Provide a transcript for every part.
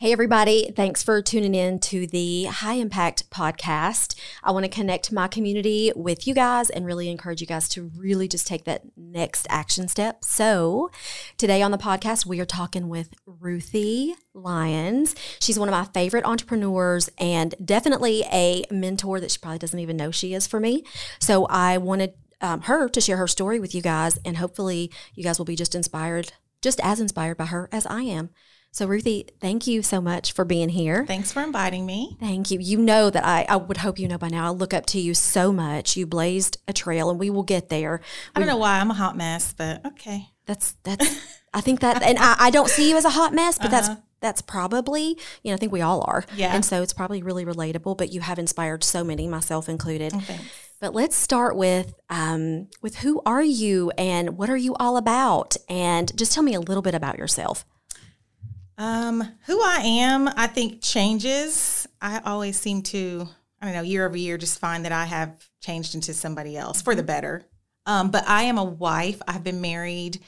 Hey, everybody. Thanks for tuning in to the High Impact Podcast. I want to connect my community with you guys and really encourage you guys to really just take that next action step. So, today on the podcast, we are talking with Ruthie Lyons. She's one of my favorite entrepreneurs and definitely a mentor that she probably doesn't even know she is for me. So, I wanted um, her to share her story with you guys, and hopefully, you guys will be just inspired, just as inspired by her as I am. So, Ruthie, thank you so much for being here. Thanks for inviting me. Thank you. You know that I, I would hope you know by now, I look up to you so much. You blazed a trail, and we will get there. I don't know why I'm a hot mess, but okay. That's, that's, I think that, and I, I don't see you as a hot mess, but uh-huh. that's, that's probably, you know, I think we all are. Yeah. And so it's probably really relatable, but you have inspired so many, myself included. Okay. But let's start with um, with who are you and what are you all about, and just tell me a little bit about yourself. Um, who I am, I think changes. I always seem to, I don't know, year over year, just find that I have changed into somebody else for the better. Um, but I am a wife. I've been married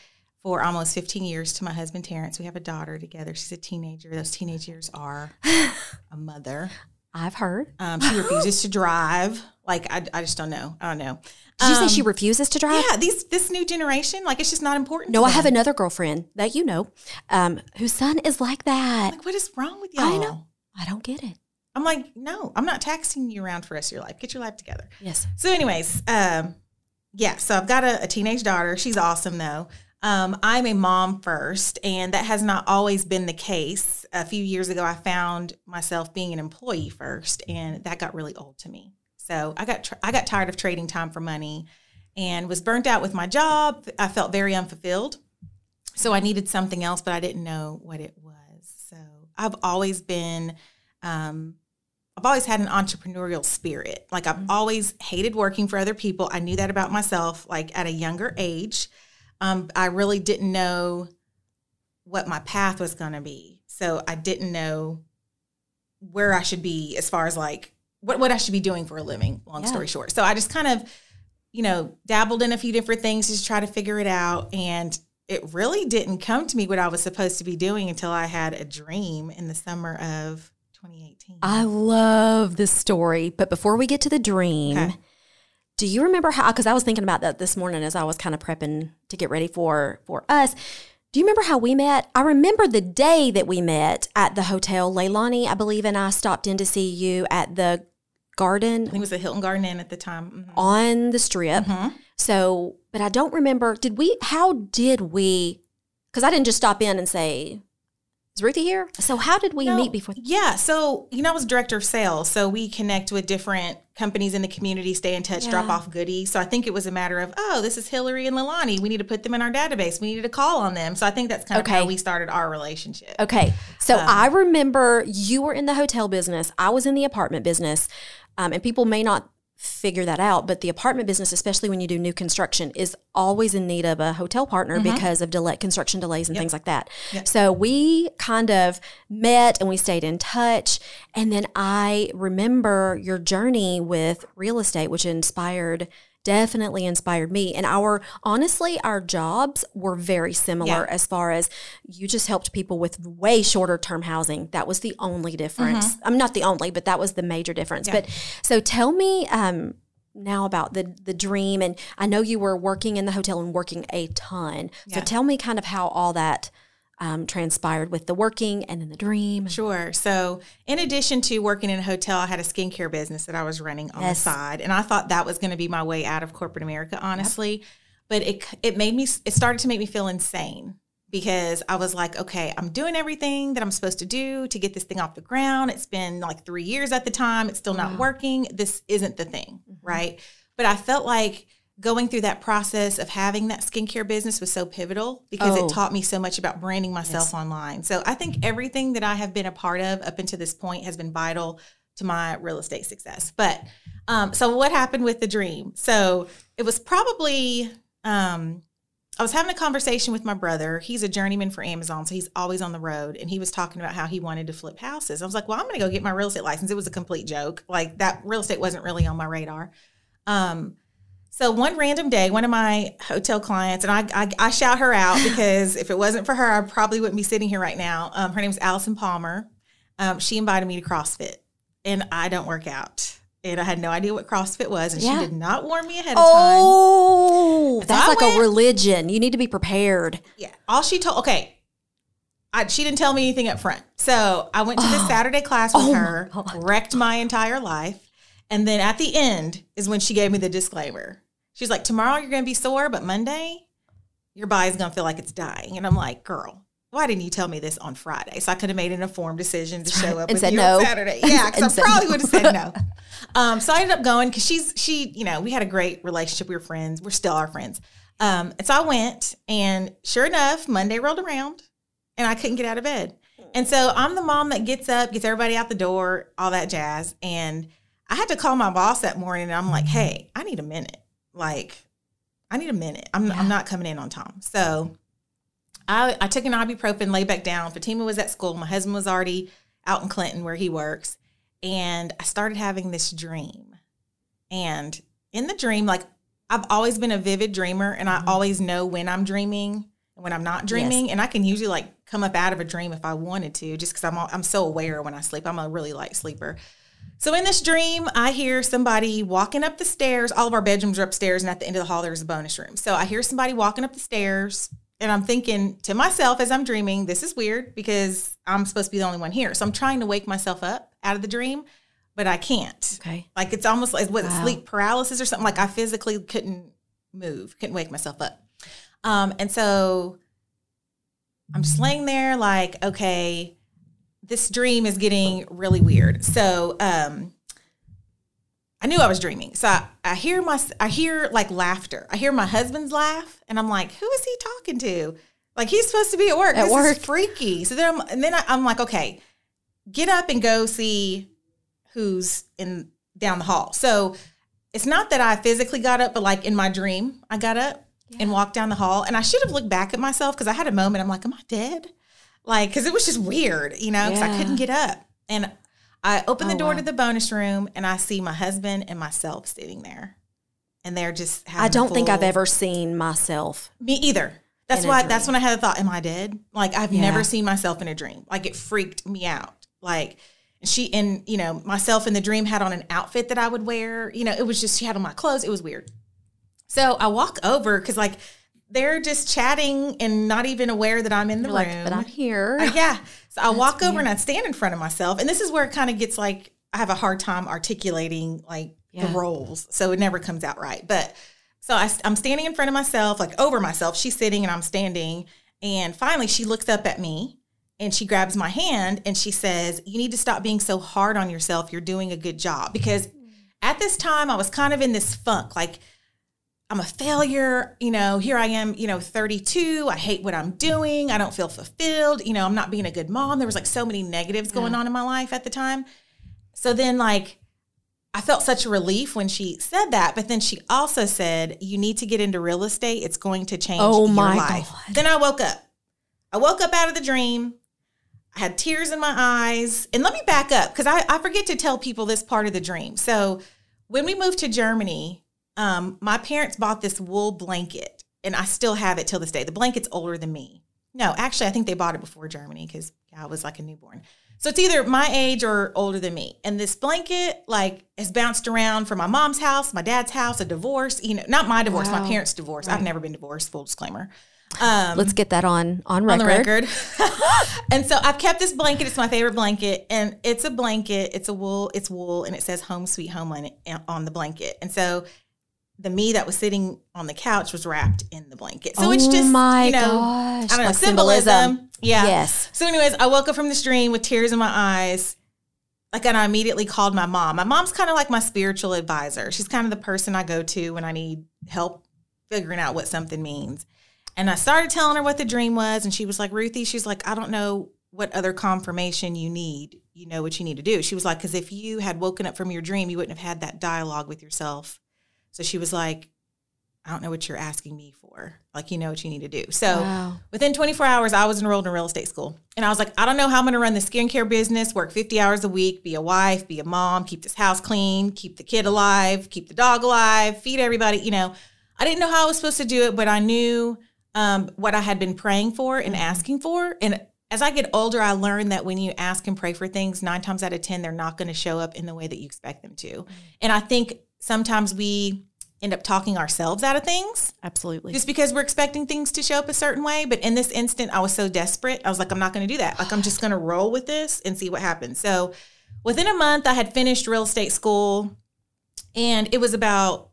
for almost 15 years to my husband Terrence. We have a daughter together. She's a teenager. Those teenage years are a mother. I've heard. Um, she refuses to drive. Like I, I just don't know. I don't know. Did you say she um, refuses to drive? Yeah, these this new generation, like it's just not important. No, I have another girlfriend that you know, um, whose son is like that. Like, what is wrong with y'all? I know. I don't get it. I'm like, no, I'm not taxing you around for the rest of your life. Get your life together. Yes. So, anyways, um, yeah. So I've got a, a teenage daughter. She's awesome though. Um, I'm a mom first, and that has not always been the case. A few years ago, I found myself being an employee first, and that got really old to me. So I got I got tired of trading time for money, and was burnt out with my job. I felt very unfulfilled, so I needed something else, but I didn't know what it was. So I've always been. Um, I've always had an entrepreneurial spirit. Like I've mm-hmm. always hated working for other people. I knew that about myself like at a younger age um, I really didn't know what my path was going to be. So I didn't know where I should be as far as like what, what I should be doing for a living, long yeah. story short. So I just kind of, you know, dabbled in a few different things to try to figure it out. And it really didn't come to me what I was supposed to be doing until I had a dream in the summer of 2018. I love this story. But before we get to the dream, okay. Do you remember how? Because I was thinking about that this morning as I was kind of prepping to get ready for for us. Do you remember how we met? I remember the day that we met at the hotel. Leilani, I believe, and I stopped in to see you at the garden. I think it was the Hilton Garden Inn at the time. Mm-hmm. On the strip. Mm-hmm. So, but I don't remember. Did we, how did we, because I didn't just stop in and say, is Ruthie here? So how did we no, meet before? Yeah, so you know I was director of sales, so we connect with different companies in the community, stay in touch, yeah. drop off goodies. So I think it was a matter of oh, this is Hillary and Leilani. We need to put them in our database. We needed to call on them. So I think that's kind okay. of how we started our relationship. Okay, so um, I remember you were in the hotel business. I was in the apartment business, um, and people may not figure that out. But the apartment business, especially when you do new construction, is always in need of a hotel partner mm-hmm. because of delay, construction delays and yep. things like that. Yep. So we kind of met and we stayed in touch. And then I remember your journey with real estate, which inspired definitely inspired me. And our honestly, our jobs were very similar yeah. as far as you just helped people with way shorter term housing. That was the only difference. Mm-hmm. I'm not the only, but that was the major difference. Yeah. But so tell me um, now about the the dream and I know you were working in the hotel and working a ton. So tell me kind of how all that um, transpired with the working and then the dream. Sure. So, in addition to working in a hotel, I had a skincare business that I was running on yes. the side, and I thought that was going to be my way out of corporate America, honestly. Yep. But it it made me it started to make me feel insane because I was like, okay, I'm doing everything that I'm supposed to do to get this thing off the ground. It's been like three years at the time. It's still not working. This isn't the thing, mm-hmm. right? But I felt like going through that process of having that skincare business was so pivotal because oh. it taught me so much about branding myself yes. online. So I think everything that I have been a part of up until this point has been vital to my real estate success. But um, so what happened with the dream? So it was probably um, I was having a conversation with my brother. He's a journeyman for Amazon, so he's always on the road. And he was talking about how he wanted to flip houses. I was like, well, I'm going to go get my real estate license. It was a complete joke. Like that real estate wasn't really on my radar. Um, so one random day, one of my hotel clients, and I, I, I shout her out because if it wasn't for her, I probably wouldn't be sitting here right now. Um, her name is Allison Palmer. um, she invited me to CrossFit, and I don't work out. And I had no idea what CrossFit was, and Yeah. she did not warn me ahead of time. Oh, that's I like went- a religion. You need to be prepared. Yeah. All she told, okay, I, she didn't tell me anything up front. So I went to this Saturday class with Oh her, wrecked my entire life. And then at the end is when she gave me the disclaimer. She's like, tomorrow you're going to be sore, but Monday your body's going to feel like it's dying. And I'm like, girl, why didn't you tell me this on Friday? So I could have made an informed decision to show up And with said you no. on Saturday. Yeah, because I probably no. would have said no. Um, so I ended up going because she's she, you know, we had a great relationship. We were friends. We're still our friends. Um, and so I went, and sure enough, Monday rolled around, and I couldn't get out of bed. And so I'm the mom that gets up, gets everybody out the door, all that jazz. And I had to call my boss that morning, and I'm like, mm-hmm. "Hey, I need a minute. Like, I need a minute. I'm Yeah. I'm not coming in on time." So I I took an ibuprofen, lay back down. Fatima was at school. My husband was already out in Clinton where he works, and I started having this dream. And in the dream, like I've always been a vivid dreamer, and I mm-hmm. always know when I'm dreaming and when I'm not dreaming, and I can usually like come up out of a dream if I wanted to, just because I'm all, I'm so aware when I sleep. I'm a really light sleeper. So in this dream, I hear somebody walking up the stairs. All of our bedrooms are upstairs, and at the end of the hall, there's a bonus room. So I hear somebody walking up the stairs, and I'm thinking to myself as I'm dreaming, this is weird because I'm supposed to be the only one here. So I'm trying to wake myself up out of the dream, but I can't. Okay. Like it's almost like what Wow. sleep paralysis or something. Like I physically couldn't move, couldn't wake myself up. Um, and so I'm just laying there, like, okay, this dream is getting really weird. So um I knew I was dreaming. So I, I hear my I hear like laughter. I hear my husband's laugh, and I'm like, who is he talking to? Like he's supposed to be at work. At this work. is freaky. So then I'm and then I, I'm like, okay, get up and go see who's in down the hall. So it's not that I physically got up, but like in my dream, I got up and walked down the hall. And I should have looked back at myself because I had a moment. I'm like, am I dead? Like, because it was just weird, you know, because I couldn't get up. And I open the Oh, door wow. to the bonus room and I see my husband and myself sitting there. And they're just having I don't think I've ever seen myself. me either. That's why. That's when I had the thought: Am I dead? Like I've Yeah. never seen myself in a dream. Like it freaked me out. Like she and you know myself in the dream had on an outfit that I would wear. You know, it was just she had on my clothes. It was weird. So I walk over because like they're just chatting and not even aware that I'm in the You're like, room. but I'm here. Uh, yeah. So I walk over and I stand in front of myself. And this is where it kind of gets like I have a hard time articulating like Yeah. the roles. So it never comes out right. But so I, am standing in front of myself, like over myself. She's sitting and I'm standing. And finally she looks up at me and she grabs my hand and she says, You need to stop being so hard on yourself. You're doing a good job. Because at this time I was kind of in this funk. Like, I'm a failure. You know, here I am, you know, 32. I hate what I'm doing. I don't feel fulfilled. You know, I'm not being a good mom. There was like so many negatives going on in my life at the time. So then, like, I felt such a relief when she said that. But then she also said, You need to get into real estate. It's going to change Oh your my life. God. Then I woke up. I woke up out of the dream. I had tears in my eyes. And let me back up because I, I forget to tell people this part of the dream. So when we moved to Germany, um, my parents bought this wool blanket, and I still have it till this day. The blanket's older than me. No, actually, I think they bought it before Germany because I was like a newborn. So it's either my age or older than me. And this blanket, like, has bounced around from my mom's house, my dad's house, a divorce. You know, not my divorce, my parents' divorce. I've never been divorced. Full disclaimer. Um, Let's get that on on record. on the record. and so I've kept this blanket. It's my favorite blanket, and it's a blanket. It's a wool. It's wool, and it says "Home Sweet Home" on it on the blanket. And so the me that was sitting on the couch was wrapped in the blanket. So it's Oh just my you know, gosh, I don't know like symbolism. symbolism. Yeah. Yes. So, anyways, I woke up from this dream with tears in my eyes. Like, and I immediately called my mom. My mom's kind of like my spiritual advisor. She's kind of the person I go to when I need help figuring out what something means. And I started telling her what the dream was, and she was like, Ruthie, she's like, I don't know what other confirmation you need. You know what you need to do. She was like, because if you had woken up from your dream, you wouldn't have had that dialogue with yourself. So she was like, I don't know what you're asking me for. Like, you know what you need to do. So Wow. Within 24 hours, I was enrolled in real estate school. And I was like, I don't know how I'm going to run the skincare business, work 50 hours a week, be a wife, be a mom, keep this house clean, keep the kid alive, keep the dog alive, feed everybody. You know, I didn't know how I was supposed to do it, but I knew um, what I had been praying for and asking for. And as I get older, I learned that when you ask and pray for things, nine times out of 10, they're not going to show up in the way that you expect them to. Mm-hmm. And I think sometimes we end up talking ourselves out of things. Absolutely. Just because we're expecting things to show up a certain way. But in this instant, I was so desperate. I was like, I'm not going to do that. Like, I'm just going to roll with this and see what happens. So within a month, I had finished real estate school. And it was about,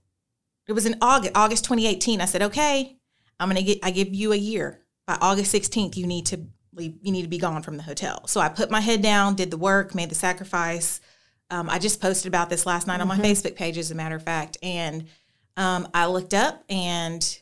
it was in August, August 2018. I said, okay, I'm going to get, I give you a year. By August 16th, you need to leave, you need to be gone from the hotel. So I put my head down, did the work, made the sacrifice. Um, I just posted about this last night mm-hmm. on my mm-hmm. Facebook page, as a matter of fact. And um, I looked up, and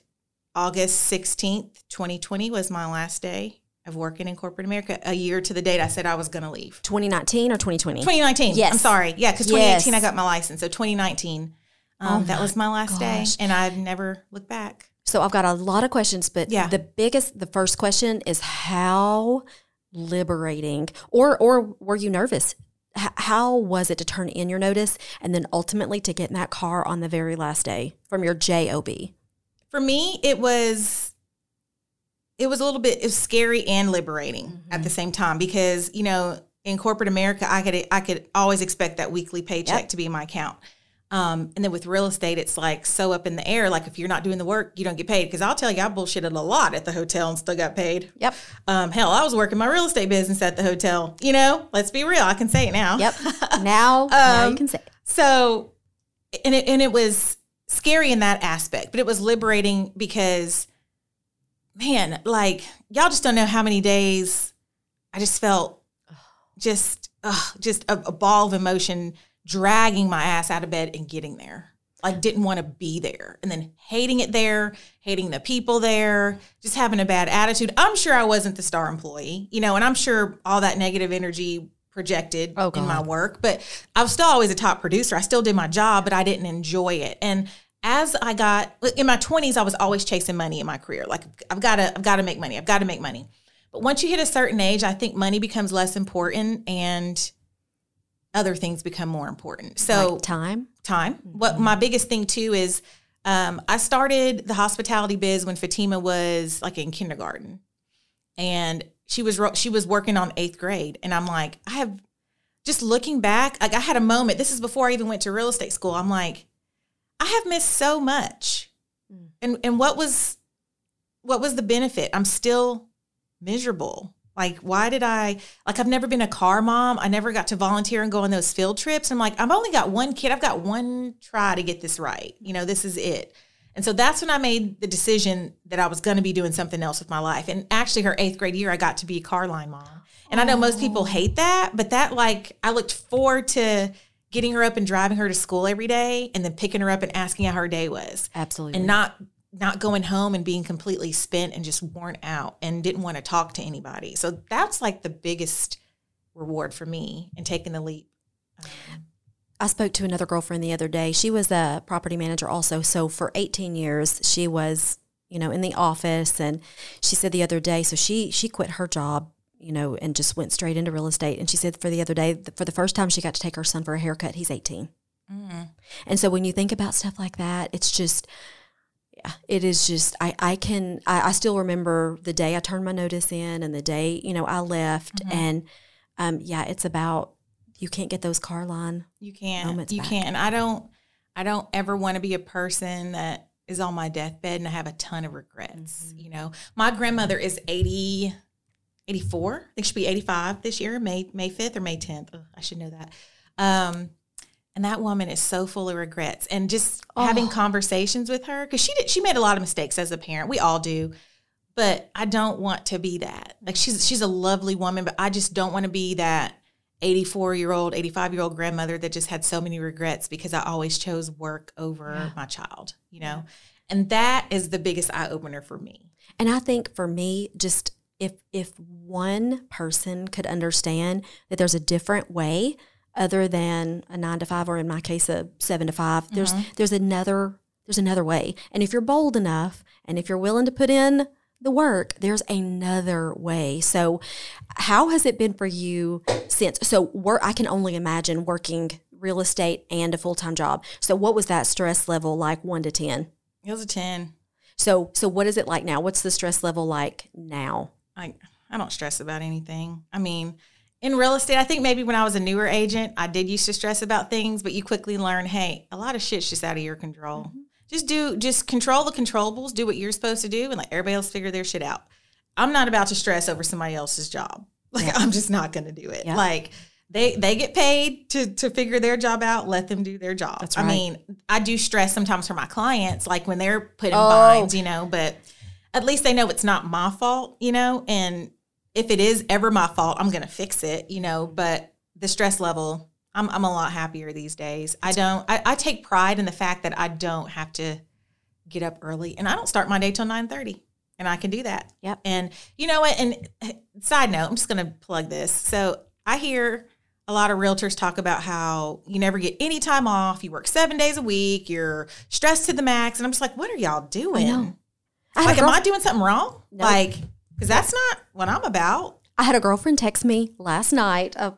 August 16th, 2020 was my last day of working in corporate America. A year to the date I said I was going to leave. 2019 or 2020? 2019. Yes. I'm sorry. Yeah, because 2018 yes. I got my license. So 2019, um, oh that was my last gosh. day. And I've never looked back. So I've got a lot of questions, but yeah. the biggest, the first question is how liberating, or or were you nervous? H- how was it to turn in your notice and then ultimately to get in that car on the very last day from your job? For me, it was it was a little bit it was scary and liberating mm-hmm. at the same time because you know in corporate America, I could I could always expect that weekly paycheck yep. to be in my account. Um, and then with real estate, it's like so up in the air. Like if you're not doing the work, you don't get paid. Because I'll tell you, I bullshitted a lot at the hotel and still got paid. Yep. Um, hell, I was working my real estate business at the hotel. You know, let's be real. I can say it now. Yep. Now, um, now you can say. It. So, and it and it was scary in that aspect, but it was liberating because, man, like y'all just don't know how many days I just felt just, just a, a ball of emotion dragging my ass out of bed and getting there. Like didn't want to be there. And then hating it there, hating the people there, just having a bad attitude. I'm sure I wasn't the star employee, you know, and I'm sure all that negative energy projected oh, in my work, but I was still always a top producer. I still did my job, but I didn't enjoy it. And as I got in my 20s, I was always chasing money in my career. Like I've got to I've got to make money. I've got to make money. But once you hit a certain age, I think money becomes less important and other things become more important. So like time, time. Mm-hmm. What my biggest thing too is um, I started the hospitality biz when Fatima was like in kindergarten, and she was she was working on eighth grade, and I'm like, I have just looking back, like I had a moment. This is before I even went to real estate school. I'm like, I have missed so much, mm. and and what was what was the benefit? I'm still miserable. Like, why did I, like, I've never been a car mom. I never got to volunteer and go on those field trips. I'm like, I've only got one kid. I've got one try to get this right. You know, this is it. And so that's when I made the decision that I was going to be doing something else with my life. And actually, her eighth grade year, I got to be a car line mom. And I know most people oh. hate that, but that, like, I looked forward to getting her up and driving her to school every day and then picking her up and asking how her day was. Absolutely. And not not going home and being completely spent and just worn out and didn't want to talk to anybody. So that's like the biggest reward for me in taking the leap. Um, I spoke to another girlfriend the other day. She was a property manager also. So for 18 years, she was, you know, in the office and she said the other day, so she she quit her job, you know, and just went straight into real estate and she said for the other day for the first time she got to take her son for a haircut, he's 18. Mm-hmm. And so when you think about stuff like that, it's just it is just I I can I, I, still remember the day I turned my notice in and the day you know I left mm-hmm. and um yeah it's about you can't get those car line you can't. you can't. I don't I don't ever want to be a person that is on my deathbed and I have a ton of regrets mm-hmm. you know? My grandmother is 80 84 I think she'll be 85 this year May May 5th or May 10th Ugh, I should know that. Um and that woman is so full of regrets. And just oh. having conversations with her because she did she made a lot of mistakes as a parent. We all do. But i don't want to be that. Like she's she's a lovely woman but i just don't want to be that 84 year old 85 year old grandmother that just had so many regrets because i always chose work over yeah. my child you know? And that is the biggest eye opener for me. And i think for me just if if one person could understand that there's a different way other than a nine to five or in my case a seven to 5 there's mm-hmm. there's another there's another way. And if you're bold enough and if you're willing to put in the work there's another way. So how has it been for you since so work i can only imagine working real estate and a full-time job. So what was that stress level like 1 to 10 it was a 10 so so what is it like now? What's the stress level like now? I I don't stress about anything. I mean, in real estate, I think maybe when I was a newer agent, I did used to stress about things, but you quickly learn, hey, a lot of shit's just out of your control. Mm-hmm. Just do, just control the controllables, do what you're supposed to do, and let everybody else figure their shit out. I'm not about to stress over somebody else's job. Like, yeah. I'm just not going to do it. Yeah. Like, they they get paid to to figure their job out. Let them do their job. Right. I mean, I do stress sometimes for my clients, like when they're put in oh. binds, you know. But at least they know it's not my fault, you know. And if it is ever my fault, I'm gonna fix it, you know. But the stress level, I'm I'm a lot happier these days. I don't. I, I take pride in the fact that I don't have to get up early, and I don't start my day till nine thirty and I can do that. Yep. And you know what? And eh, side note, I'm just going to plug this. So I hear a lot of realtors talk about how you never get any time off. You work seven days a week. You're stressed to the max. And I'm just like, what are y'all doing? I. I like, am I doing something wrong? Nope. Like, because that's not what I'm about. I had a girlfriend text me last night. Uh,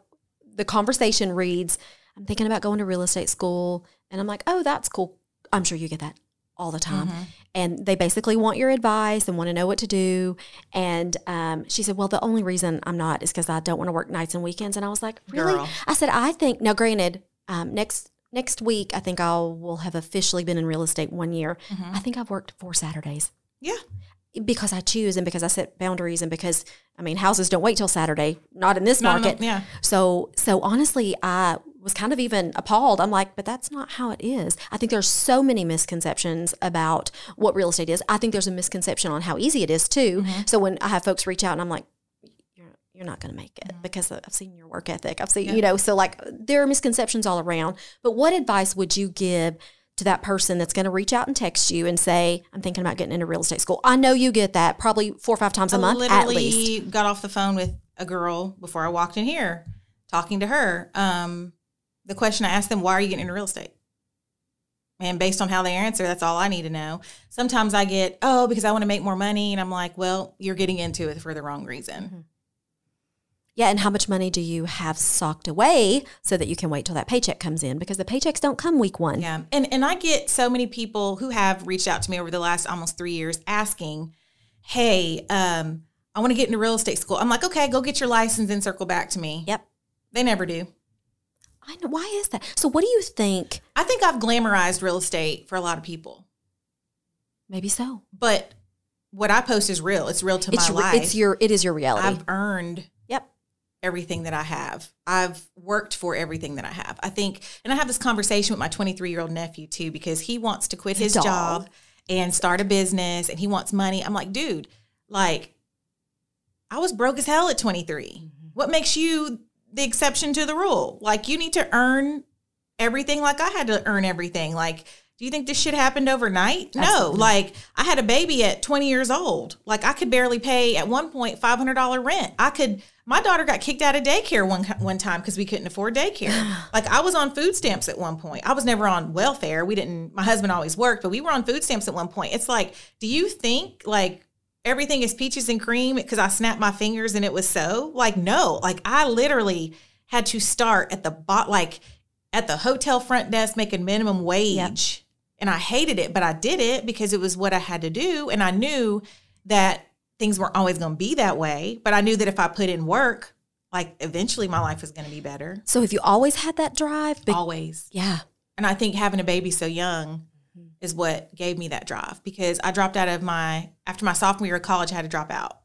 the conversation reads, I'm thinking about going to real estate school. And I'm like, oh, that's cool. I'm sure you get that all the time. Mm-hmm. And they basically want your advice and want to know what to do. And um, she said, Well, the only reason I'm not is because I don't want to work nights and weekends. And I was like, Really? Girl. I said, I think, now, granted, um, next next week, I think I will have officially been in real estate one year. Mm-hmm. I think I've worked four Saturdays. Yeah. Because I choose and because I set boundaries and because I mean houses don't wait till Saturday, not in this not market. yeah. So so honestly, I was kind of even appalled. I'm like, but that's not how it is. I think there's so many misconceptions about what real estate is. I think there's a misconception on how easy it is too. Mm-hmm. So when I have folks reach out and I'm like, you're you're not going to make it because I've seen your work ethic. I've seen, yeah. you know, so like there are misconceptions all around. But what advice would you give to that person that's going to reach out and text you and say, I'm thinking about getting into real estate school? I know you get that probably four or five times a I month at least. got off the phone with a girl before I walked in here talking to her. Um, the question I asked them, why are you getting into real estate? And based on how they answer, that's all I need to know. Sometimes I get, oh, because I want to make more money. And I'm like, well, you're getting into it for the wrong reason. Mm-hmm. Yeah, and how much money do you have socked away so that you can wait till that paycheck comes in? Because the paychecks don't come week one. Yeah, and and I get so many people who have reached out to me over the last almost three years asking, "Hey, um, I want to get into real estate school." I'm like, "Okay, go get your license and circle back to me." Yep. They never do. I know. Why is that? So, what do you think? I think I've glamorized real estate for a lot of people. Maybe so. But what I post is real. It's real to it's my life. It's your. It is your reality. I've earned. Everything that I have, I've worked for everything that I have. I think, and I have this conversation with my 23 year old nephew too because he wants to quit his job and start a business, and he wants money. I'm like, dude, like, I was broke as hell at 23. Mm-hmm. What makes you the exception to the rule. Like you need to earn everything like I had to earn everything. Like, do you think this shit happened overnight? Absolutely. No. Like I had a baby at 20 years old. Like I could barely pay at one point $500 rent. I could my daughter got kicked out of daycare one one time because we couldn't afford daycare. like I was on food stamps at one point. I was never on welfare. We didn't. My husband always worked, but we were on food stamps at one point. It's like, do you think like everything is peaches and cream because I snapped my fingers and it was so. Like, no, like I literally had to start at the bot, like at the hotel front desk making minimum wage. Yep. And I hated it, but I did it because it was what I had to do. And I knew that things weren't always going to be that way. But I knew that if I put in work, like eventually my life was going to be better. So have you always had that drive? Be- always. Yeah. And I think having a baby so young is what gave me that drive because I dropped out of my after my sophomore year of college. I had to drop out,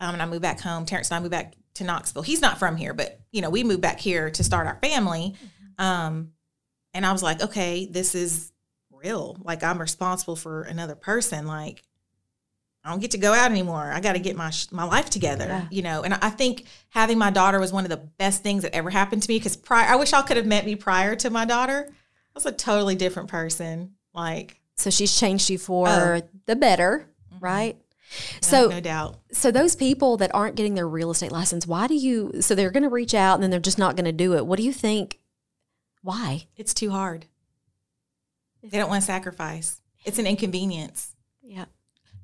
um, and I moved back home. Terrence and I moved back to Knoxville. He's not from here, but you know we moved back here to start our family. Um, and I was like, okay, this is real. Like I'm responsible for another person. Like I don't get to go out anymore. I got to get my my life together, yeah. you know. And I think having my daughter was one of the best things that ever happened to me because prior, I wish y'all could have met me prior to my daughter. I was a totally different person. Like, so she's changed you for oh. the better, mm-hmm. right? No, so no doubt. So those people that aren't getting their real estate license, why do you? So they're going to reach out and then they're just not going to do it. What do you think? Why? It's too hard. They don't want to sacrifice. It's an inconvenience. Yeah.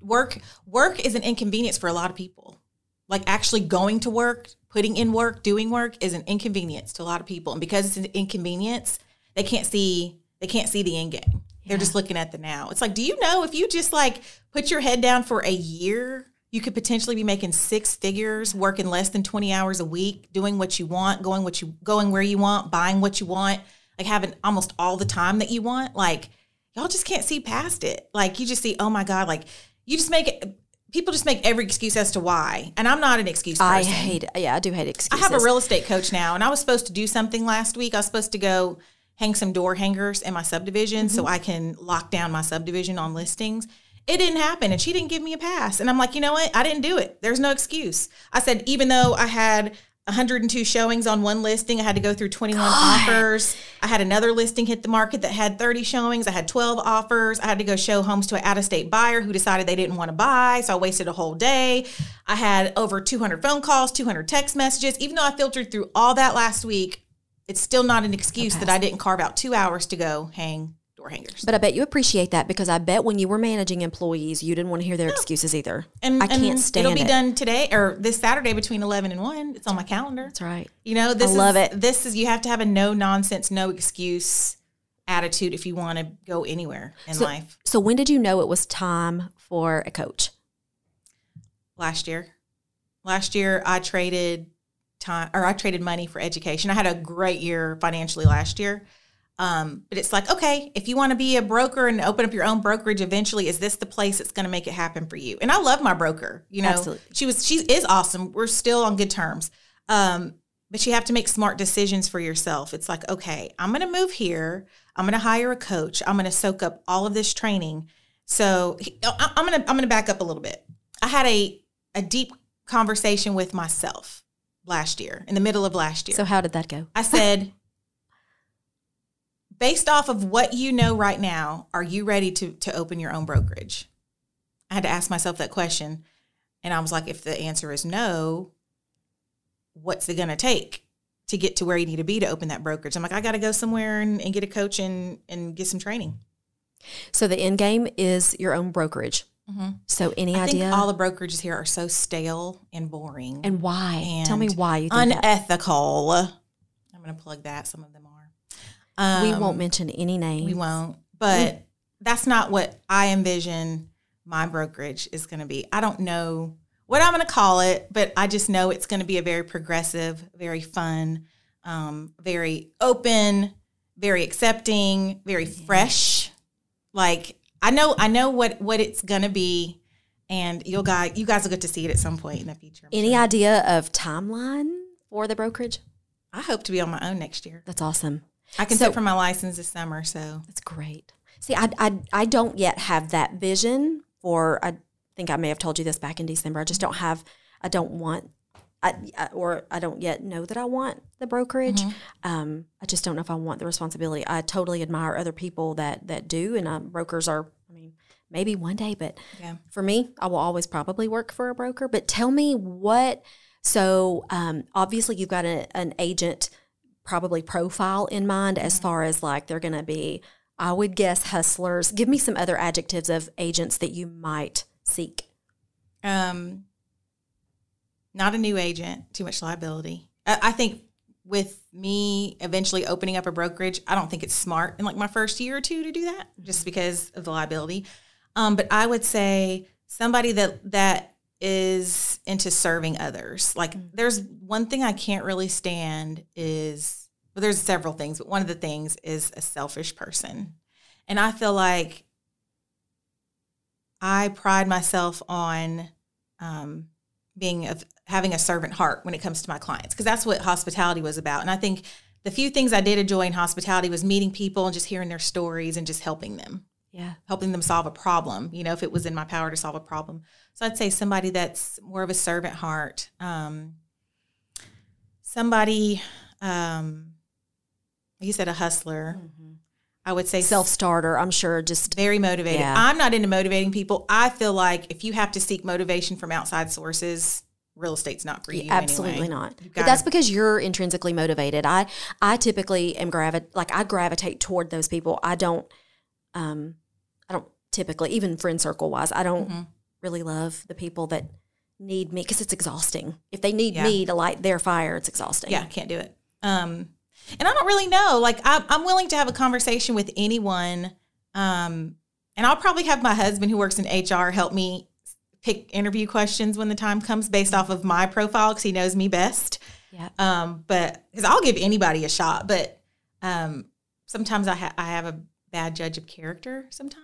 Work work is an inconvenience for a lot of people. Like actually going to work, putting in work, doing work is an inconvenience to a lot of people. And because it's an inconvenience, they can't see they can't see the end game. They're just looking at the now. It's like, do you know if you just like put your head down for a year, you could potentially be making six figures, working less than 20 hours a week, doing what you want, going what you going where you want, buying what you want, like having almost all the time that you want. Like y'all just can't see past it. Like you just see, oh my God, like you just make it people just make every excuse as to why. And I'm not an excuse person. I hate. Yeah, I do hate excuses. I have a real estate coach now, and I was supposed to do something last week. I was supposed to go hang some door hangers in my subdivision so mm-hmm. I can lock down my subdivision on listings. It didn't happen, and she didn't give me a pass. And I'm like, you know what? I didn't do it. There's no excuse. I said, even though I had 102 showings on one listing, I had to go through 21 offers. I had another listing hit the market that had 30 showings. I had 12 offers. I had to go show homes to an out of state buyer who decided they didn't want to buy. So I wasted a whole day. I had over 200 phone calls, 200 text messages. Even though I filtered through all that last week, it's still not an excuse that I didn't carve out two hours to go hang door hangers. But I bet you appreciate that because I bet when you were managing employees, you didn't want to hear their excuses either. and I can't and stand It'll be it. done today or this Saturday between 11 and 1. It's on my calendar. That's right. You know, this I love is, it. This is you have to have a no nonsense, no excuse attitude if you want to go anywhere in So- life. So when did you know it was time for a coach? Last year, last year I traded time or I traded money for education. I had a great year financially last year. Um, but it's like, okay, if you want to be a broker and open up your own brokerage eventually, is this the place that's going to make it happen for you? And I love my broker. You know, Absolutely. she was, she is awesome. We're still on good terms. Um, but you have to make smart decisions for yourself. It's like, okay, I'm going to move here. I'm going to hire a coach. I'm going to soak up all of this training. So I'm going to, I'm going to back up a little bit. I had a, a deep conversation with myself last year, in the middle of last year. So how did that go? I said, based off of what you know right now, are you ready to to open your own brokerage? I had to ask myself that question. And I was like, if the answer is no, what's it gonna take to get to where you need to be to open that brokerage? I'm like, I gotta go somewhere and, and get a coach and and get some training. So the end game is your own brokerage. Mm-hmm. So any I idea? think all the brokerages here are so stale and boring. and why? Tell me why you think that. unethical. I'm gonna plug that. Some of them are. We Um, won't mention any names. We won't. But that's not what I envision my brokerage is going to be. I don't know what I'm going to call it, but I just know it's going to be a very progressive, very fun, um, very open, very accepting, very fresh. Like I know, I know what what it's going to be, and you'll guys, you guys will get to see it at some point in the future. I'm Any sure. idea of timeline for the brokerage? I hope to be on my own next year. That's awesome. I can So- sit for my license this summer, so That's great. See, I, I, I don't yet have that vision for, I think I may have told you this back in December. I just don't have, I don't want, I, I- or I don't yet know that I want the brokerage. Um, I just don't know if I want the responsibility. I totally admire other people that, that do. And um, brokers are, I mean, maybe one day, but Yeah. for me, I will always probably work for a broker. But tell me what, so um, obviously you've got a, an agent probably profile in mind as far as like they're going to be i would guess hustlers give me some other adjectives of agents that you might seek Um, not a new agent, too much liability. I, I think with me eventually opening up a brokerage, I don't think it's smart in like my first year or two to do that, just because of the liability. Um, but I would say somebody that that is into serving others. Like, there's one thing I can't really stand is well, there's several things, but one of the things is a selfish person, and I feel like I pride myself on um, being of having a servant heart when it comes to my clients because that's what hospitality was about. And I think the few things I did enjoy in hospitality was meeting people and just hearing their stories and just helping them, yeah helping them solve a problem. You know, if it was in my power to solve a problem. So I'd say somebody that's more of a servant heart. Um, somebody, um, you said a hustler. I would say self-starter i'm sure just very motivated. Yeah. I'm not into motivating people. I feel like if you have to seek motivation from outside sources, real estate's not for you. absolutely anyway. not but that's because you're intrinsically motivated i i typically am gravi- like i gravitate toward those people i don't um i don't typically even friend circle wise i don't Mhm. Really love the people that need me because it's exhausting if they need Yeah. me to light their fire it's exhausting Yeah, I can't do it. Um, and I don't really know. Like, I'm, I'm willing to have a conversation with anyone. Um, and I'll probably have my husband who works in HR help me pick interview questions when the time comes based off of my profile because he knows me best. Yeah. Um, but because I'll give anybody a shot, but um, sometimes I, ha- I have a bad judge of character sometimes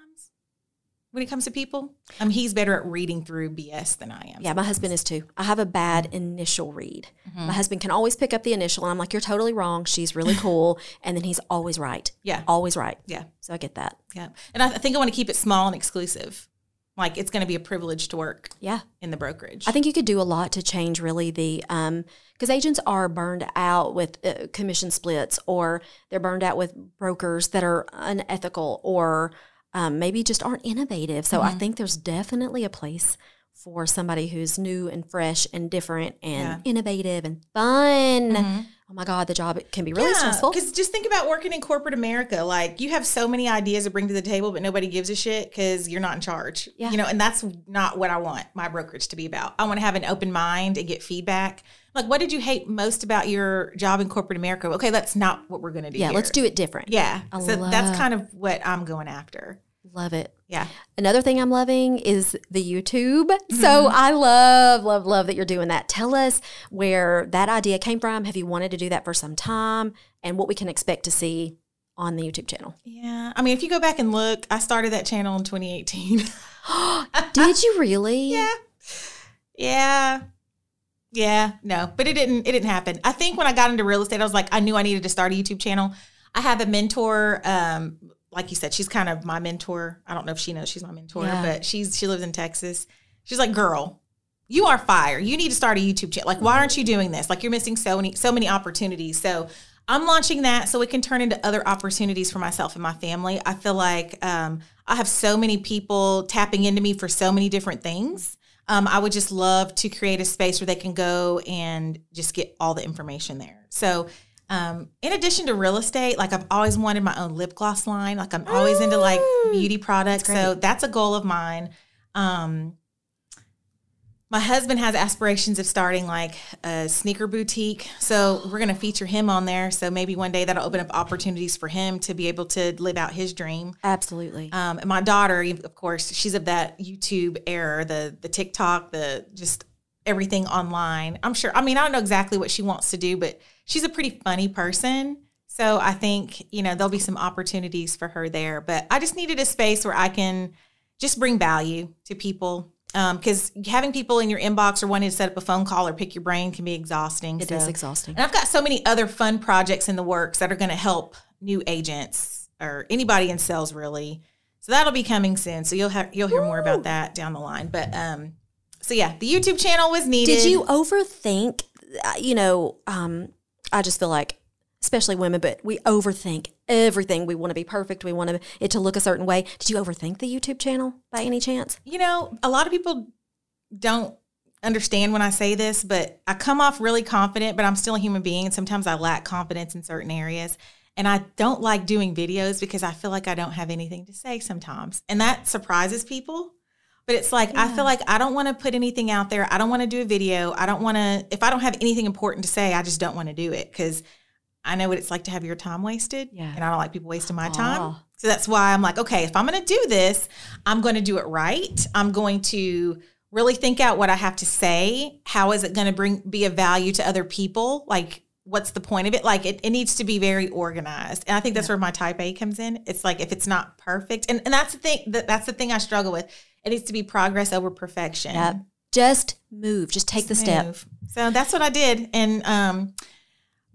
when it comes to people. Um, he's better at reading through BS than I am. Yeah, my husband is too. I have a bad initial read. My husband can always pick up the initial, and I'm like, "You're totally wrong. She's really cool," and then he's always right. Yeah. always right. Yeah. So I get that. Yeah. And I, I think I want to keep it small and exclusive. Like it's going to be a privilege to work Yeah, in the brokerage. I think you could do a lot to change really the um because agents are burned out with uh, commission splits, or they're burned out with brokers that are unethical, or um, maybe just aren't innovative. So I think there's definitely a place for somebody who's new and fresh and different and Yeah. innovative and fun. Oh my God, the job can be really stressful. Because just think about working in corporate America. Like you have so many ideas to bring to the table, but nobody gives a shit because you're not in charge. Yeah. You know, and that's not what I want my brokerage to be about. I want to have an open mind and get feedback. Like, what did you hate most about your job in corporate America? Okay, that's not what we're going to do. Yeah, here. let's do it different. Yeah. I so love- that's kind of what I'm going after. Love it. Yeah. Another thing I'm loving is the YouTube. So mm-hmm. I love, love, love that you're doing that. Tell us where that idea came from. Have you wanted to do that for some time? And what we can expect to see on the YouTube channel. Yeah. I mean, if you go back and look, I started that channel in 2018. Did you really? Yeah. Yeah. Yeah, no, but it didn't it didn't happen. I think when I got into real estate, I was like, I knew I needed to start a YouTube channel. I have a mentor, um, like you said, she's kind of my mentor. I don't know if she knows she's my mentor, Yeah. but she's she lives in Texas. She's like, girl, you are fire. You need to start a YouTube channel. Like, why aren't you doing this? Like, you're missing so many so many opportunities. So I'm launching that so it can turn into other opportunities for myself and my family. I feel like um, I have so many people tapping into me for so many different things. Um, I would just love to create a space where they can go and just get all the information there. So, um, in addition to real estate, like I've always wanted my own lip gloss line. Like I'm always into like beauty products. so that's a goal of mine. Um, my husband has aspirations of starting like a sneaker boutique. So we're going to feature him on there. So maybe one day that'll open up opportunities for him to be able to live out his dream. Absolutely. Um, and my daughter, of course, she's of that YouTube era, the the TikTok, the just everything online. I'm sure. I mean, I don't know exactly what she wants to do, but she's a pretty funny person. So I think you know there'll be some opportunities for her there. But I just needed a space where I can just bring value to people. Because having people in your inbox or wanting to set up a phone call or pick your brain can be exhausting. It so. is exhausting. And I've got so many other fun projects in the works that are going to help new agents or anybody in sales really. So that'll be coming soon. So you'll have you'll hear more about that down the line. But um, so yeah, the YouTube channel was needed. Did you overthink? uh, You know, um, I just feel like, especially women, but we overthink everything. We want to be perfect. We want it to look a certain way. Did you overthink the YouTube channel by any chance? You know, a lot of people don't understand when I say this, but I come off really confident, but I'm still a human being, and sometimes I lack confidence in certain areas. And I don't like doing videos because I feel like I don't have anything to say sometimes. And that surprises people. But it's like, I feel like I don't want to put anything out there. I don't want to do a video. I don't want to, if I don't have anything important to say, I just don't want to do it because I know what it's like to have your time wasted. Yeah. And I don't like people wasting my time. So that's why I'm like, okay, if I'm going to do this, I'm going to do it right. I'm going to really think out what I have to say. How is it going to bring be of value to other people? Like, what's the point of it? Like, it, it needs to be very organized, and I think that's where my Type A comes in. It's like if it's not perfect, and and that's the thing that that's the thing I struggle with. It needs to be progress over perfection. Yep. Just move. Just take the step. So that's what I did, and um.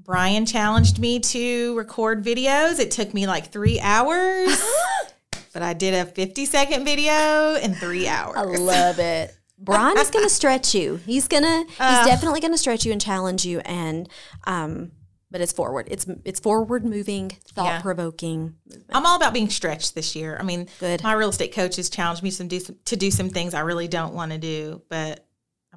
Brian challenged me to record videos. It took me like three hours, but I did a 50 second video in three hours. I love it. Brian is going to stretch you. He's gonna. He's Uh. definitely going to stretch you and challenge you. And, um, but it's forward. It's it's forward moving, thought provoking. I'm all about being stretched this year. I mean, Good. my real estate coach has challenged me some do some, to do some things I really don't want to do, but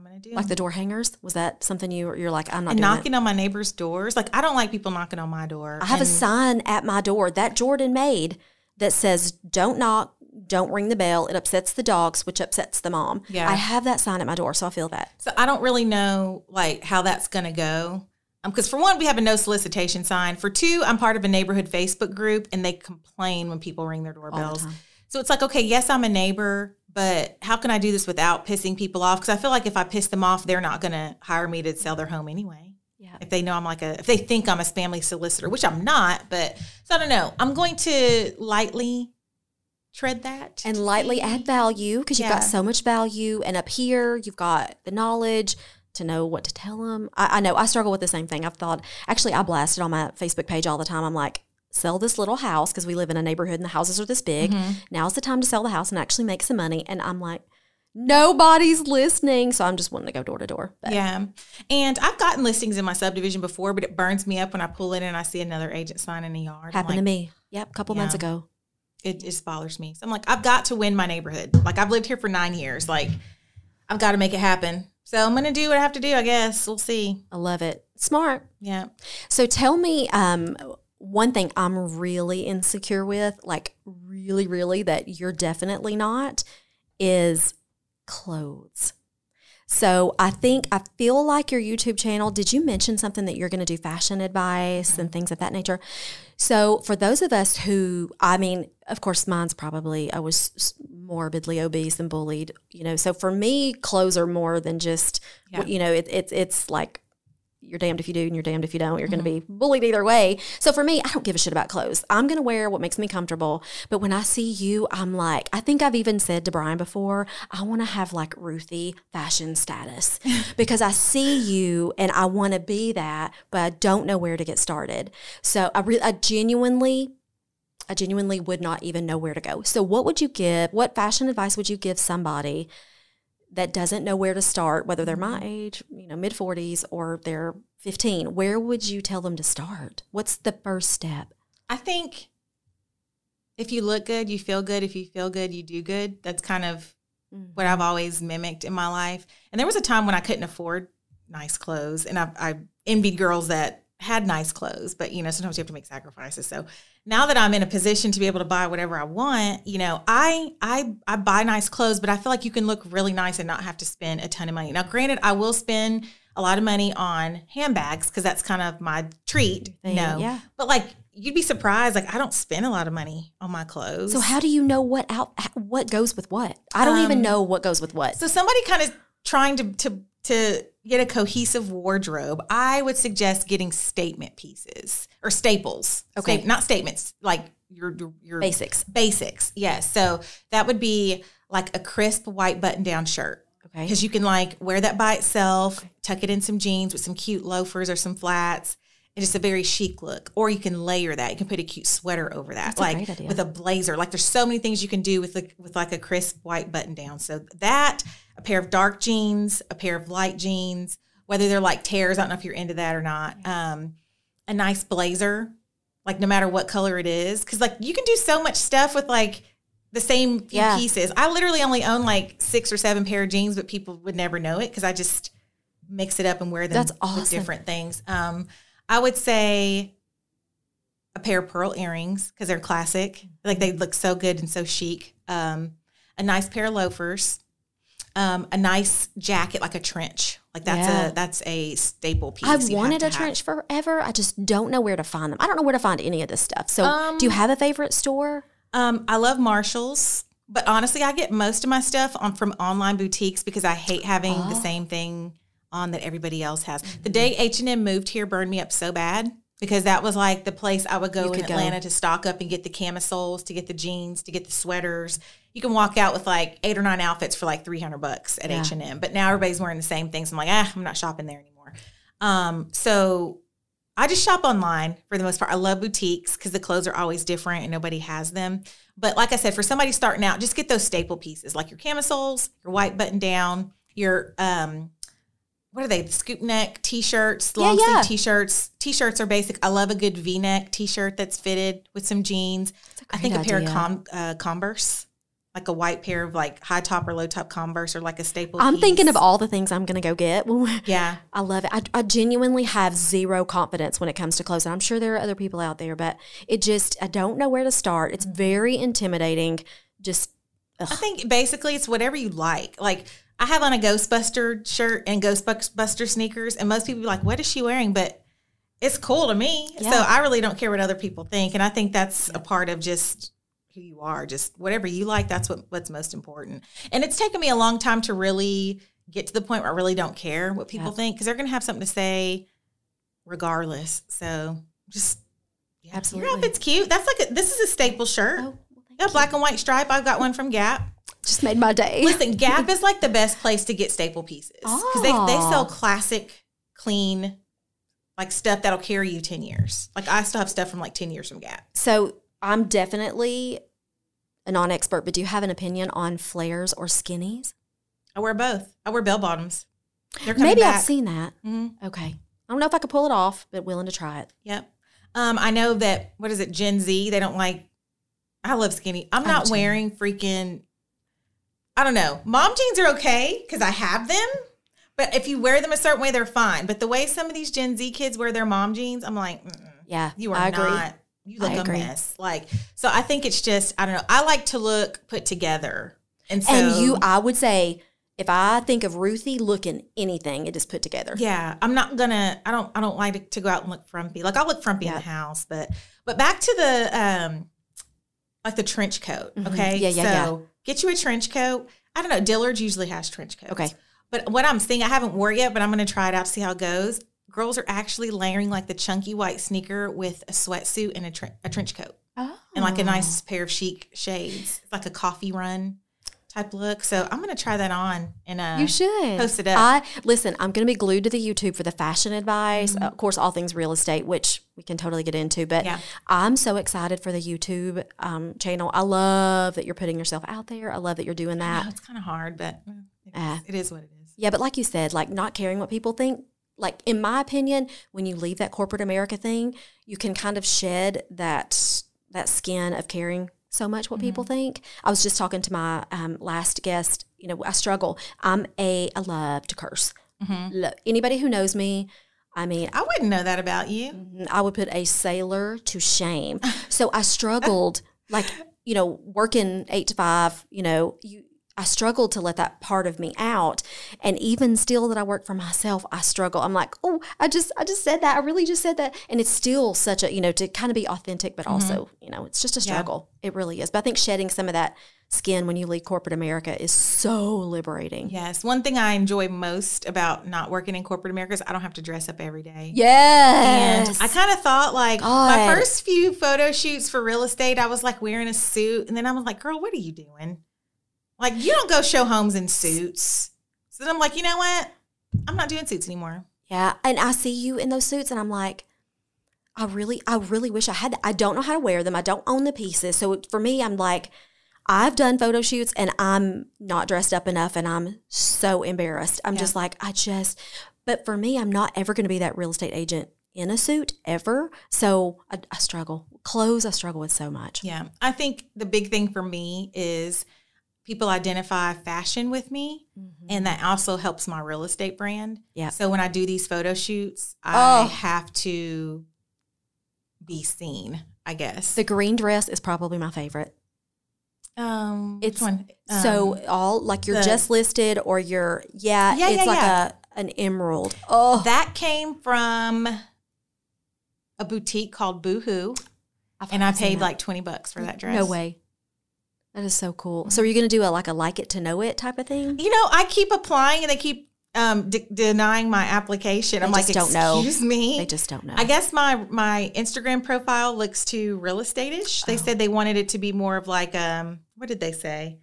I'm to do Like the door hangers. Was that something you you're like I'm not And knocking on my neighbors' doors. Like, I don't like people knocking on my door. I have a sign at my door that Jordan made that says "Don't knock, don't ring the bell. It upsets the dogs, which upsets the mom." Yeah. I have that sign at my door, so I feel that. So I don't really know like how that's going to go. Um, because for one, we have a no solicitation sign. For two, I'm part of a neighborhood Facebook group, and they complain when people ring their doorbells. time. So it's like, okay, yes, I'm a neighbor, but how can I do this without pissing people off? Because I feel like if I piss them off, they're not going to hire me to sell their home anyway. Yeah. If they know I'm like a, if they think I'm a family solicitor, which I'm not, but so I don't know. I'm going to lightly tread that and lightly add value because you've got so much value. And up here, you've got the knowledge to know what to tell them. I, I know I struggle with the same thing. I've thought, actually, I blasted on my Facebook page all the time. I'm like, sell this little house because we live in a neighborhood and the houses are this big. Mm-hmm. Now's the time to sell the house and actually make some money. And I'm like, nobody's listening. So I'm just wanting to go door to door. Yeah. And I've gotten listings in my subdivision before, but it burns me up when I pull in and I see another agent sign in the yard. Happened like, to me. Yep, a couple months ago. It just bothers me. So I'm like, I've got to win my neighborhood. Like I've lived here for nine years. Like I've got to make it happen. So I'm gonna do what I have to do, I guess. We'll see. I love it. Smart. Yeah. So tell me um, one thing I'm really insecure with, like really, really, that you're definitely not, is clothes. So I think I feel like your YouTube channel. Did you mention something that you're going to do fashion advice and things of that nature? So for those of us who, I mean, of course, mine's probably I was morbidly obese and bullied. You know, so for me, clothes are more than just Yeah. you know, it, it's it's like you're damned if you do and you're damned if you don't. You're going to mm-hmm. be bullied either way. So for me, I don't give a shit about clothes. I'm going to wear what makes me comfortable. But when I see you, I'm like, I think I've even said to Brian before, I want to have like Ruthie fashion status because I see you and I want to be that, but I don't know where to get started. So I, re- I genuinely I genuinely would not even know where to go. So, what would you give? What fashion advice would you give somebody that doesn't know where to start, whether they're my age, you know, mid 40s, or they're 15? Where would you tell them to start? What's the first step? I think if you look good, you feel good. If you feel good, you do good. That's kind of Mm. what I've always mimicked in my life. And there was a time when I couldn't afford nice clothes, and I, I envied girls that had nice clothes. But you know, sometimes you have to make sacrifices. So now that I'm in a position to be able to buy whatever I want, you know, I I I buy nice clothes, but I feel like you can look really nice and not have to spend a ton of money. Now, granted, I will spend a lot of money on handbags because that's kind of my treat. Thing, no, yeah. but like you'd be surprised. Like I don't spend a lot of money on my clothes. So, how do you know what out what goes with what? I don't even Um, know what goes with what. So somebody kind of trying to to to get a cohesive wardrobe, I would suggest getting statement pieces or staples. Okay. Not statements like your your, your Basics. Basics, yes. So that would be like a crisp white button down shirt. Okay. Because you can like wear that by itself, tuck it in some jeans with some cute loafers or some flats, and just a very chic look. Or you can layer that. You can put a cute sweater over that, That's a like idea. with a blazer. Like there's so many things you can do with like with like a crisp white button down. So that a pair of dark jeans, a pair of light jeans, whether they're like tears. I don't know if you're into that or not. Um, a nice blazer, like no matter what color it is, because like you can do so much stuff with like the same few Yeah. pieces. I literally only own like six or seven pair of jeans, but people would never know it because I just mix it up and wear them That's with awesome. different things. Um, I would say a pair of pearl earrings because they're classic. Like they look so good and so chic. Um, a nice pair of loafers. Um, a nice jacket, like a trench. Like that's Yeah. a that's a staple piece. I've wanted a have. trench forever. I just don't know where to find them. I don't know where to find any of this stuff. So, Um, do you have a favorite store? Um, I love Marshalls, but honestly, I get most of my stuff on from online boutiques because I hate having the Oh. same thing on that everybody else has. Mm-hmm. The day H and M moved here burned me up so bad because that was like the place I would go You in could go. Atlanta to stock up and get the camisoles, to get the jeans, to get the sweaters. You can walk out with like eight or nine outfits for like three hundred bucks at Yeah. H and M, but now everybody's wearing the same things. I'm like, ah, I'm not shopping there anymore. Um, so I just shop online for the most part. I love boutiques because the clothes are always different and nobody has them. But like I said, for somebody starting out, just get those staple pieces like your camisoles, your white button down, your um, what are they? The scoop neck t-shirts, Yeah, long yeah. sleeve t-shirts. T-shirts are basic. I love a good V-neck t-shirt that's fitted with some jeans. I think a pair of com- uh, Converse, like a white pair of like high top or low top Converse, or like a staple. I'm thinking of all the things I'm going to go get. yeah. I love it. I, I genuinely have zero confidence when it comes to clothes. And I'm sure there are other people out there, but it just, I don't know where to start. It's very intimidating. Just, I think basically it's whatever you like. Like I have on a Ghostbuster shirt and Ghostbuster sneakers, and most people be like, "What is she wearing?" But it's cool to me, so I really don't care what other people think. And I think that's a part of just who you are. Just whatever you like, that's what what's most important. And it's taken me a long time to really get to the point where I really don't care what people Yep. think because they're going to have something to say regardless. So just yeah, Absolutely. Your outfit's cute. That's like a, this is a staple shirt. Oh, well, Yeah, black and white stripe. I've got one from Gap. Just made my day. Listen, Gap is like the best place to get staple pieces because they, they Oh. sell classic, clean, like stuff that'll carry you 10 years. Like I still have stuff from like 10 years from Gap. So I'm definitely a non-expert, but do you have an opinion on flares or skinnies? I wear both. I wear bell bottoms. Maybe back. I've seen that. Mhm. Okay. I don't know if I could pull it off, but willing to try it. Yep. Um, I know that what is it, Gen Z? They don't like. I love skinny. I'm not wearing freaking. I don't know. Mom jeans are okay because I have them, but if you wear them a certain way, they're fine. But the way some of these Gen Z kids wear their mom jeans, I'm like, Mm-mm, Yeah, you are I not. You look I a agree. mess. Like so, I think it's just I don't know. I like to look put together, and so and you, I would say, if I think of Ruthie looking anything, it is put together. Yeah, I'm not gonna. I don't. I don't like to, to go out and look frumpy. Like I'll look frumpy in the house, but but back to the um, like the trench coat. Mhm. Okay, Yeah, yeah, so get you a trench coat. I don't know. Dillard's usually has trench coats. Okay. but what I'm seeing, I haven't wore it yet, but I'm gonna try it out to see how it goes. Girls are actually layering like the chunky white sneaker with a sweatsuit and a, tre- a trench coat Oh. and like a nice pair of chic shades. It's like a coffee run type look. So I'm gonna try that on and uh, You should post it up. I listen. I'm going to be glued to the YouTube for the fashion advice. Mhm. Of course, all things real estate, which we can totally get into. But Yeah. I'm so excited for the YouTube um, channel. I love that you're putting yourself out there. I love that you're doing that. know, it's kind of hard, but mm, it is- it is what it is. Yeah, but like you said, like not caring what people think. Like in my opinion, when you leave that corporate America thing, you can kind of shed that that skin of caring so much what people think. I was just talking to my um, last guest. You know, I struggle. I'm a I love to curse. Mhm. Lo- Anybody who knows me, I mean, I wouldn't know that about you. Mhm. I would put a sailor to shame. So I struggled, like, you know, working eight to five, you know, you, I struggled to let that part of me out. And even still that I work for myself, I struggle. I'm like, oh, I just, I just said that. I really just said that. And it's still such a, you know, to kind of be authentic, but also, mm-hmm. you know, it's just a Yeah. struggle. It really is. But I think shedding some of that skin when you leave corporate America is so liberating. Yes. One thing I enjoy most about not working in corporate America is I don't have to dress up every day. Yes. And I kind of thought like my first few photo shoots for real estate, I was like wearing a suit. And then I was like, girl, what are you doing? Like, you don't go show homes in suits. So then I'm like, you know what? I'm not doing suits anymore. Yeah, and I see you in those suits, and I'm like, I really, I really wish I had. I don't know how to wear them. I don't own the pieces, so for me, I'm like, I've done photo shoots, and I'm not dressed up enough, and I'm so embarrassed. I'm Yeah. just like, I just. But for me, I'm not ever going to be that real estate agent in a suit ever. So I, I struggle. Clothes, I struggle with so much. Yeah. I think the big thing for me is people identify fashion with me. And that also helps my real estate brand. Yeah. So when I do these photo shoots, I Oh. have to be seen, I guess. The green dress is probably my favorite. um, It's one? so Um, all like you're the- just listed or you're yeah, Yeah, it's yeah, like yeah. a an emerald. Oh, that came from a boutique called Boohoo, I've and I paid that. like twenty bucks for that dress. No way. That is so cool. So are you going to do a like a like it to know it type of thing? You know, I keep applying, and they keep um, de- denying my application. I'm They like, don't know. excuse me. They just don't know. I guess my my Instagram profile looks too real estate-ish. They Oh. said they wanted it to be more of like um what did they say?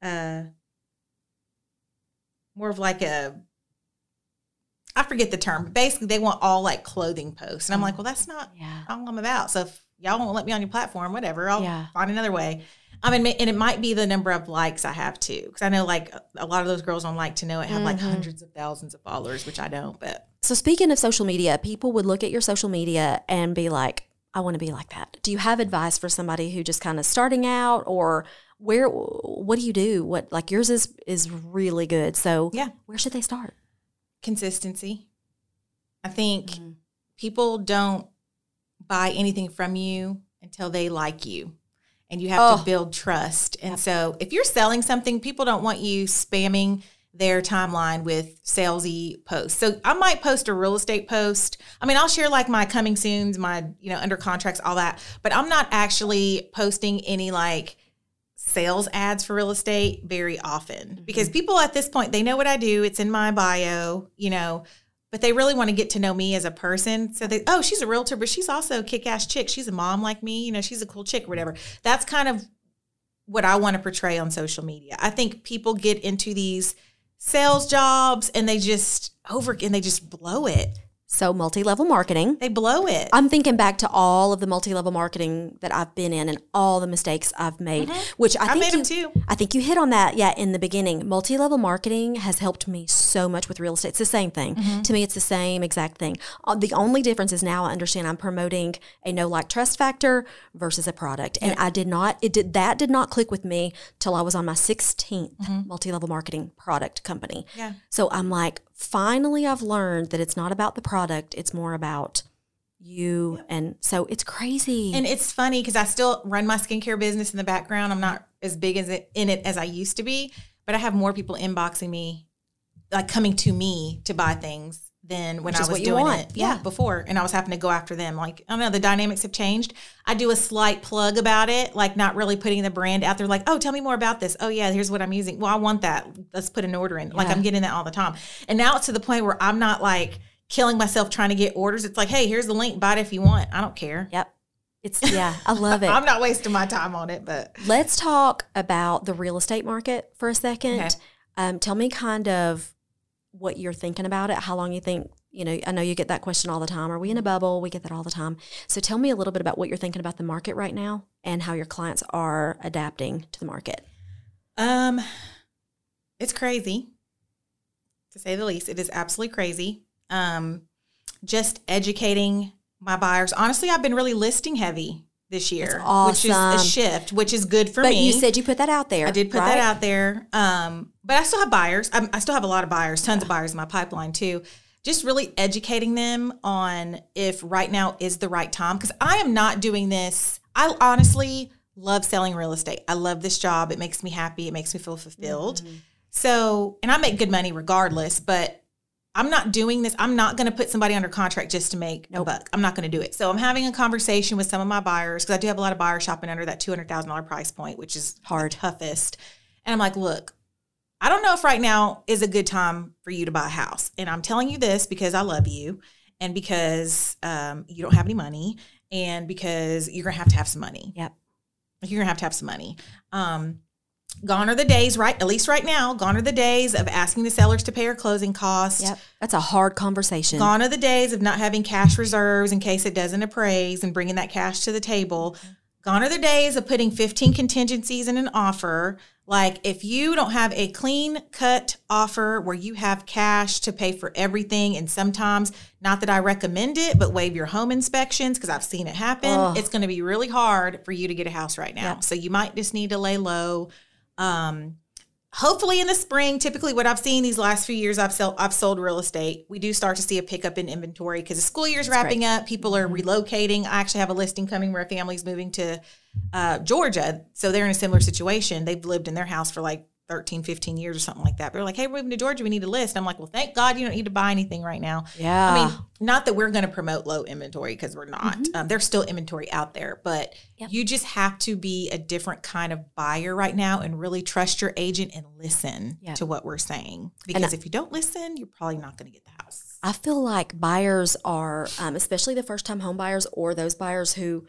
Uh more of like a I forget the term. But basically they want all like clothing posts. And I'm like, well that's not yeah. all I'm about. So if y'all won't let me on your platform, whatever, I'll Yeah. find another way. I mean, and it might be the number of likes I have too, because I know like a lot of those girls on Like to Know It have like Mhm. hundreds of thousands of followers, which I don't. But So speaking of social media, people would look at your social media and be like, I want to be like that. Do you have advice for somebody who just kind of starting out or where what do you do? What like yours is is really good. So Yeah. where should they start? consistency. I think Mhm. people don't buy anything from you until they like you. And you have Oh. to build trust. And so if you're selling something, people don't want you spamming their timeline with salesy posts. So I might post a real estate post. I mean, I'll share like my coming soons, my, you know, under contracts, all that, but I'm not actually posting any like sales ads for real estate very often mm-hmm. because people at this point, they know what I do. It's in my bio, you know, but they really want to get to know me as a person. So they, oh, she's a realtor, but she's also a kick ass chick. She's a mom like me, you know, she's a cool chick or whatever. That's kind of what I want to portray on social media. I think people get into these sales jobs and they just over and they just blow it. So multi level marketing. They blow it. I'm thinking back to all of the multi level marketing that I've been in and all the mistakes I've made, mm-hmm. which I, I think you, too. I think you hit on that. Yeah, in the beginning, multi level marketing has helped me so much with real estate. It's the same thing mm-hmm. to me. It's the same exact thing. Uh, the only difference is now I understand I'm promoting a no like trust factor versus a product, and I did not. It did that did not click with me till I was on my 16th mm-hmm. multi level marketing product company. Yeah. So I'm like, finally I've learned that it's not about the product, it's more about you. And so it's crazy. And it's funny because I still run my skincare business in the background. I'm not as big as it, in it as I used to be, but I have more people inboxing me, like coming to me to buy things than when I was doing it. Yeah, yeah, before. And I was having to go after them. Like, I don't know, the dynamics have changed. I do a slight plug about it, like not really putting the brand out there, like, oh, tell me more about this. Oh, yeah, here's what I'm using. Well, I want that. Let's put an order in. Yeah. Like, I'm getting that all the time. And now it's to the point where I'm not like killing myself trying to get orders. It's like, hey, here's the link. Buy it if you want. I don't care. Yep. It's yeah, I love it. I'm not wasting my time on it, but let's talk about the real estate market for a second. Okay. Um, tell me kind of what you're thinking about it, how long you think you know, I know you get that question all the time. Are we in a bubble? We get that all the time. So tell me a little bit about what you're thinking about the market right now and how your clients are adapting to the market. Um, it's crazy to say the least. It is absolutely crazy. Um, just educating my buyers. Honestly, I've been really listing heavy this year, awesome. which is a shift, which is good for but me. But you said you put that out there. I did put right? that out there. Um, but I still have buyers. I'm, i still have a lot of buyers, tons yeah. of buyers in my pipeline too just really educating them on if right now is the right time. Because I am not doing this. I honestly love selling real estate. I love this job. It makes me happy. It makes me feel fulfilled. Mm-hmm. So, and I make good money regardless, but I'm not doing this. I'm not going to put somebody under contract just to make nope. a buck. I'm not going to do it. So I'm having a conversation with some of my buyers because I do have a lot of buyers shopping under that $200,000 price point, which is hard, toughest. And I'm like, look, I don't know if right now is a good time for you to buy a house. And I'm telling you this because I love you and because um, you don't have any money and because you're going to have to have some money. Yep. You're going to have to have some money. Um, gone are the days, right? At least right now, gone are the days of asking the sellers to pay our closing costs. Yep. That's a hard conversation. Gone are the days of not having cash reserves in case it doesn't appraise and bringing that cash to the table. Mm-hmm. Gone are the days of putting 15 contingencies in an offer like if you don't have a clean cut offer where you have cash to pay for everything, and sometimes not that I recommend it, but waive your home inspections because I've seen it happen. It's going to be really hard for you to get a house right now. So you might just need to lay low. Um, hopefully in the spring typically what i've seen these last few years i've sold i've sold real estate. We do start to see a pickup in inventory because the school year's That's wrapping great. up. People are mm-hmm. relocating. I actually have a listing coming where a family's moving to uh, georgia. So they're in a similar situation. They've lived in their house for like 13, 15 years or something like that. They're like, hey, we're moving to Georgia. We need a list. I'm like, well, thank God you don't need to buy anything right now. Yeah. I mean, not that we're going to promote low inventory because we're not. Mm-hmm. Um, there's still inventory out there, but yep. you just have to be a different kind of buyer right now and really trust your agent and listen yep. to what we're saying. Because if you don't listen, you're probably not going to get the house. I feel like buyers are, um, especially the first time home buyers or those buyers who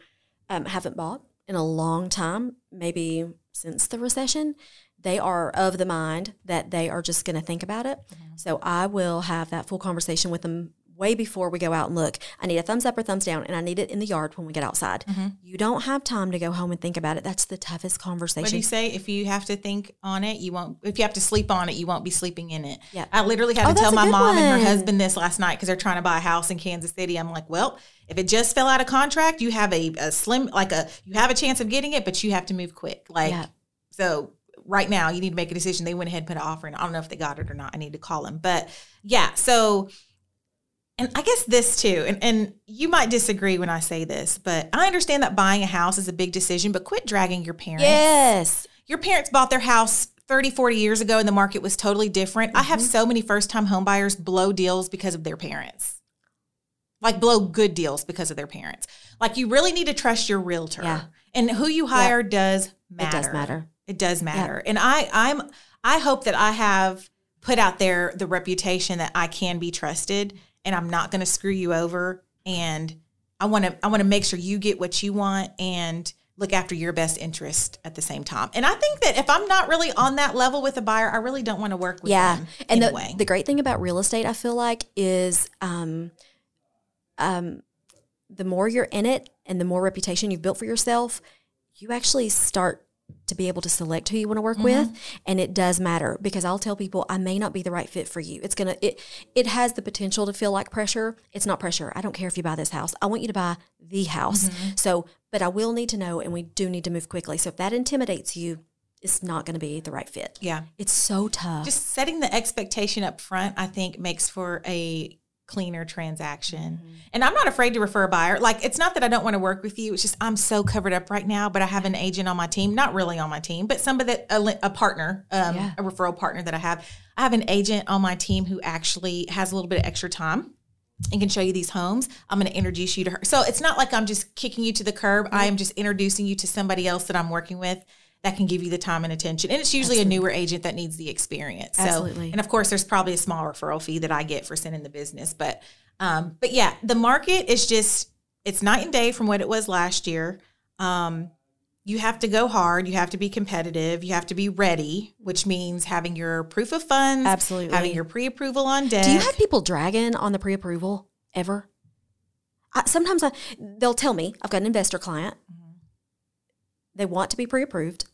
um, haven't bought in a long time, maybe since the recession, they are of the mind that they are just going to think about it. Mm-hmm. So I will have that full conversation with them way before we go out and look. I need a thumbs up or thumbs down, and I need it in the yard when we get outside. Mm-hmm. You don't have time to go home and think about it. That's the toughest conversation. What do you say? If you have to think on it, you won't. If you have to sleep on it, you won't be sleeping in it. Yeah. I literally had oh, to tell my mom one. and her husband this last night because they're trying to buy a house in Kansas City. I'm like, well, if it just fell out of contract, you have a, a slim, like a, you have a chance of getting it, but you have to move quick. Like, yeah. so right now you need to make a decision. They went ahead and put an offer in. I don't know if they got it or not. I need to call them. But yeah, so and I guess this too, and, and you might disagree when I say this, but I understand that buying a house is a big decision, but quit dragging your parents. Yes. Your parents bought their house 30, 40 years ago and the market was totally different. I Mm-hmm. have so many first time homebuyers blow deals because of their parents. Like blow good deals because of their parents. Like you really need to trust your realtor. Yeah. And who you hire does matter. It does matter. It does matter. And I I'm I hope that I have put out there the reputation that I can be trusted and I'm not going to screw you over and I want to I want to make sure you get what you want and look after your best interest at the same time. And I think that if I'm not really on that level with a buyer, I really don't want to work with yeah them and the, anyway. the great thing about real estate i feel like is um um the more you're in it and the more reputation you've built for yourself you actually start to be able to select who you want to work mm-hmm. with and it does matter because i'll tell people i may not be the right fit for you. It's gonna it it has the potential to feel like pressure. It's not pressure. I don't care if you buy this house. I want you to buy the house. Mm-hmm. So but i will need to know and we do need to move quickly. So if that intimidates you it's not going to be the right fit. Yeah. it's so tough. Just setting the expectation up front, I think makes for a cleaner transaction. Mm-hmm. And I'm not afraid to refer a buyer. Like it's not that I don't want to work with you. It's just I'm so covered up right now, but I have an agent on my team, not really on my team, but somebody that a, a partner, um, Yeah. a referral partner that I have. I have an agent on my team who actually has a little bit of extra time and can show you these homes. I'm going to introduce you to her. So it's not like I'm just kicking you to the curb. I am just introducing you to somebody else that I'm working with that can give you the time and attention. And it's usually a newer agent that needs the experience. So, Absolutely. and of course, there's probably a small referral fee that I get for sending the business. But, um, but yeah, the market is just it's night and day from what it was last year. Um, you have to go hard. You have to be competitive. You have to be ready, which means having your proof of funds, Absolutely. having your pre-approval on deck. Do you have people dragging on the pre-approval ever? I, sometimes I, they'll tell me I've got an investor client. They want to be pre-approved,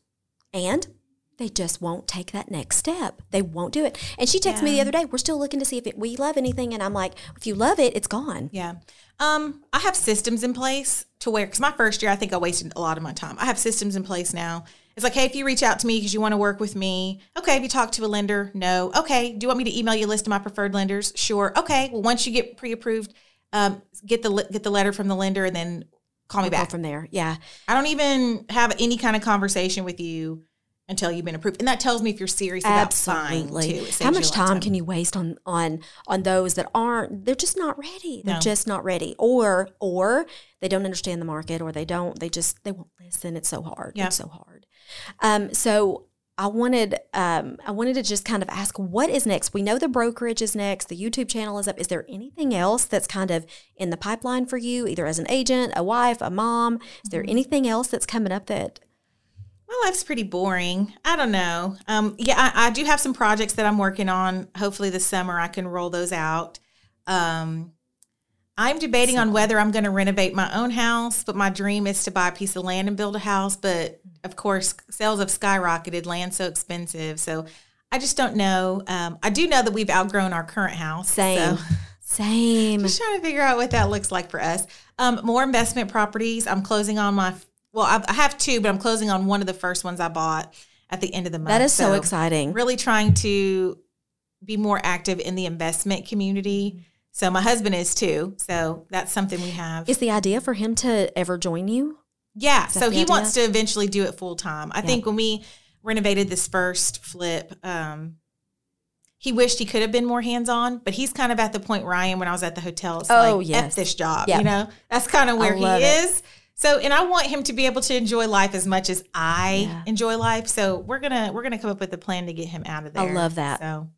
and they just won't take that next step. They won't do it. And she texted me the other day. We're still looking to see if it, we love anything, and I'm like, if you love it, it's gone. Yeah. Um, I have systems in place to where, because my first year, I think I wasted a lot of my time. I have systems in place now. It's like, hey, if you reach out to me because you want to work with me, okay. Have you talked to a lender? No. Okay. Do you want me to email you a list of my preferred lenders? Sure. Okay. Well, once you get pre-approved, um, get the get the letter from the lender and then call me We'll back. from there. Yeah, I don't even have any kind of conversation with you until you've been approved, and that tells me if you're serious about buying absolutely. too. How much of time can you waste on on on those that aren't? They're just not ready. They're No. just not ready, or or they don't understand the market, or they don't. They just they won't listen. It's so hard. Yeah. It's so hard. Um. So. I wanted, um, I wanted to just kind of ask, what is next? We know the brokerage is next. The YouTube channel is up. Is there anything else that's kind of in the pipeline for you, either as an agent, a wife, a mom? Is Mm-hmm. there anything else that's coming up that My life's pretty boring. I don't know. Um, yeah, I, I do have some projects that I'm working on. Hopefully, this summer I can roll those out. Um, I'm debating on whether I'm going to renovate my own house, but my dream is to buy a piece of land and build a house. But of course, sales have skyrocketed, land's so expensive. So I just don't know. Um, I do know that we've outgrown our current house. same, So same? just trying to figure out what that looks like for us. Um, more investment properties. I'm closing on my. Well, I, I have two, but I'm closing on one of the first ones I bought at the end of the month. That is so exciting. Really trying to be more active in the investment community. So my husband is too. So that's something we have. Is the idea for him to ever join you? Yeah. So he idea? wants to eventually do it full time. I think when we renovated this first flip, um, he wished he could have been more hands on, but he's kind of at the point where I am when I was at the hotel. It's Oh, like, yes. F this job. Yeah. You know, that's kind of where he it. is. So, and I want him to be able to enjoy life as much as I Yeah. enjoy life. So we're gonna we're gonna come up with a plan to get him out of there. I love that. So,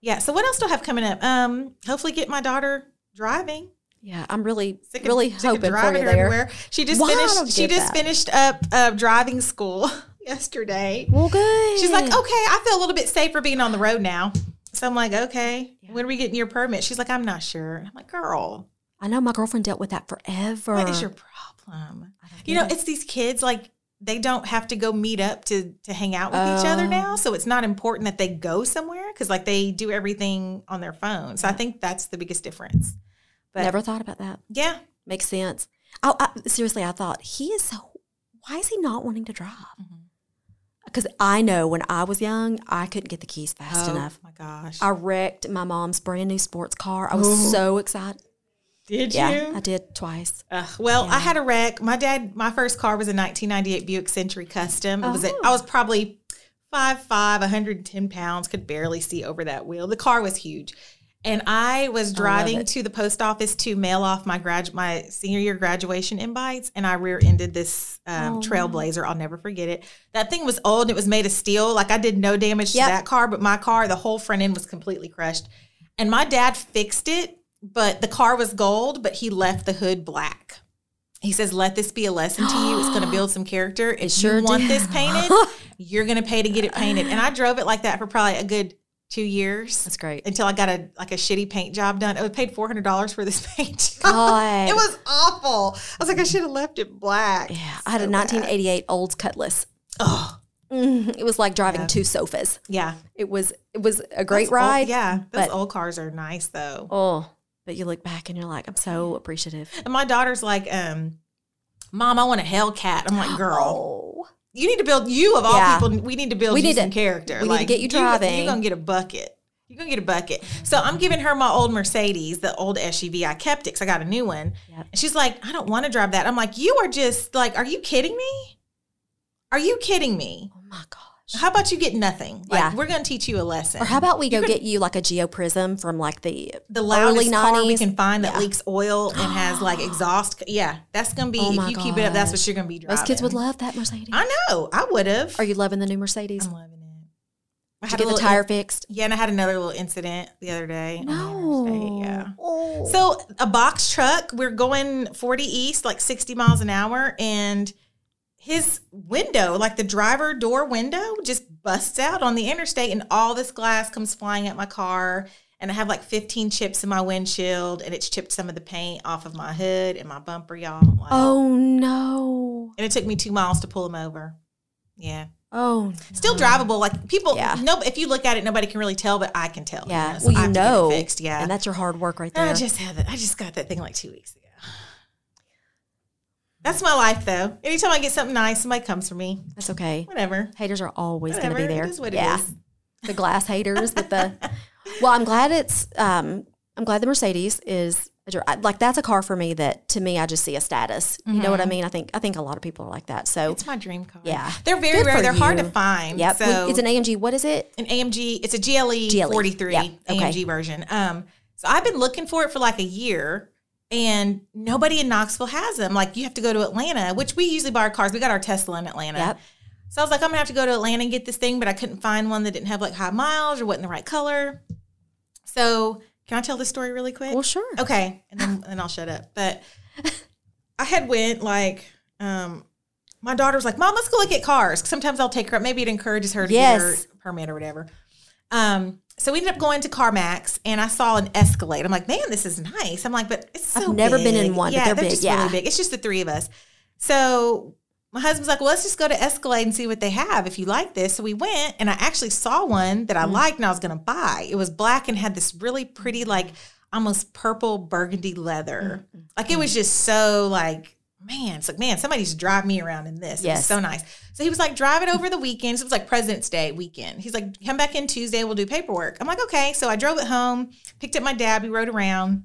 yeah. So what else do I have coming up? Um, hopefully get my daughter driving. Yeah, I'm really, Sick of- really sick of hoping for you there. everywhere. She just Why? Finished. She just that. finished up uh, driving school yesterday. Well, good. She's like, okay, I feel a little bit safer being on the road now. So I'm like, okay, when are we getting your permit? She's like, I'm not sure. I'm like, girl, I know my girlfriend dealt with that forever. what is your problem? You know, it. it's these kids like they don't have to go meet up to to hang out with each other Oh. now. So it's not important that they go somewhere because like they do everything on their phone. So I think that's the biggest difference. But never thought about that. yeah, Makes sense. Oh, I, seriously, I thought he is so. Why is he not wanting to drive? Mm-hmm. Because I know when I was young, I couldn't get the keys fast oh enough. my gosh, I wrecked my mom's brand new sports car. I was Oh. so excited. did Yeah, you? I did twice. Ugh, well, Yeah. I had a wreck. My dad, my first car was a 1998 Buick Century Custom. It was. A, Oh. I was probably five five, 110 pounds, could barely see over that wheel. The car was huge. And I was driving it. to the post office to mail off my grad my senior year graduation invites, and I rear-ended this um, Oh. Trailblazer. I'll never forget it. That thing was old and it was made of steel. Like I did no damage Yep. to that car, but my car, the whole front end was completely crushed. And my dad fixed it, but the car was gold, but he left the hood black. He says, "Let this be a lesson to you. It's going to build some character. If sure you want did. this painted, you're going to pay to get it painted." And I drove it like that for probably a good two years That's great. until I got a like a shitty paint job done. I paid four hundred dollars for this paint job. God. It was awful. I was like, I should have left it black. Yeah, I had a So bad. 1988 Olds Cutlass. Oh, Mm, it was like driving Yeah. two sofas. yeah, It was it was a great Those old- ride. yeah, those but- old cars are nice though. Oh, but you look back and you're like, I'm so appreciative. And my daughter's like, um, Mom, I want a Hellcat. I'm like, girl, Oh, you need to build you of all Yeah. people. We need to build We you need to- some character. we need to get you driving. You're gonna get a bucket. You're gonna get a bucket. So I'm giving her my old Mercedes, the old SUV. I kept it because I got a new one. Yep. And she's like, I don't want to drive that. I'm like, you are just like, are you kidding me? Are you kidding me? oh my gosh. How about you get nothing? Like, Yeah. we're gonna teach you a lesson. Or how about we go get you like a Geo Prizm from like the the loudest early car we can find that Yeah. leaks oil and has like exhaust. Yeah, that's gonna be Oh if you keep it up. That's what you're gonna be driving. most kids would love that Mercedes. I know. I would have. Are you loving the new Mercedes? I'm loving it. I had a get the tire fixed? Yeah, and I had another little incident the other day. No. interstate, Yeah. Oh. So a box truck, we're going 40 east, like 60 miles an hour, and his window, like the driver door window, just busts out on the interstate, and all this glass comes flying at my car. And I have like 15 chips in my windshield, and it's chipped some of the paint off of my hood and my bumper, y'all. Like, oh no. And it took me two miles to pull him over. Yeah. Oh. Still drivable. Like people, Yeah. no, if you look at it, nobody can really tell, but I can tell. you Yeah. know, so well, you have to get it know. fixed. Yeah. And that's your hard work right there. I just had that. I just got that thing like two weeks ago. That's my life, though. Anytime I get something nice, somebody comes for me. that's okay. Whatever. Haters are always going to be there. It is what yeah. it is. The glass haters with the. Well, I'm glad it's. um I'm glad the Mercedes is a like that's a car for me that to me I just see a status. You know what I mean? I think I think a lot of people are like that. So It's my dream car. Yeah. They're very Good rare. They're hard to find. yep, So it's an AMG. What is it? an AMG. It's a GLE, GLE. 43 Yeah, okay. AMG version. Um, so I've been looking for it for like a year, and nobody in Knoxville has them. Like you have to go to Atlanta, which we usually buy our cars. We got our Tesla in Atlanta. Yep. So I was like, I'm gonna have to go to Atlanta and get this thing, but I couldn't find one that didn't have like high miles or wasn't the right color. So can I tell this story really quick? Well, sure. Okay, and then and I'll shut up. But I had went like um my daughter was like, "Mom, let's go look at cars." Sometimes I'll take her. up. Maybe it encourages her to Yes. get her permit or whatever. Um, so we ended up going to CarMax, and I saw an Escalade. I'm like, "Man, this is nice." I'm like, "But it's so I've never been in big." one, Yeah, they're they're big, just yeah. really big. It's just the three of us. So my husband's like, well, let's just go to Escalade and see what they have if you like this. So we went and I actually saw one that I Mm. liked and I was going to buy. It was black and had this really pretty, like almost purple burgundy leather. Mm, Like it was just so like, man, it's like, man, somebody to drive me around in this. Yes. so nice. So he was like, drive it over the weekend. So it was like President's Day weekend. He's like, come back in Tuesday, we'll do paperwork. I'm like, okay. So I drove it home, picked up my dad, we rode around.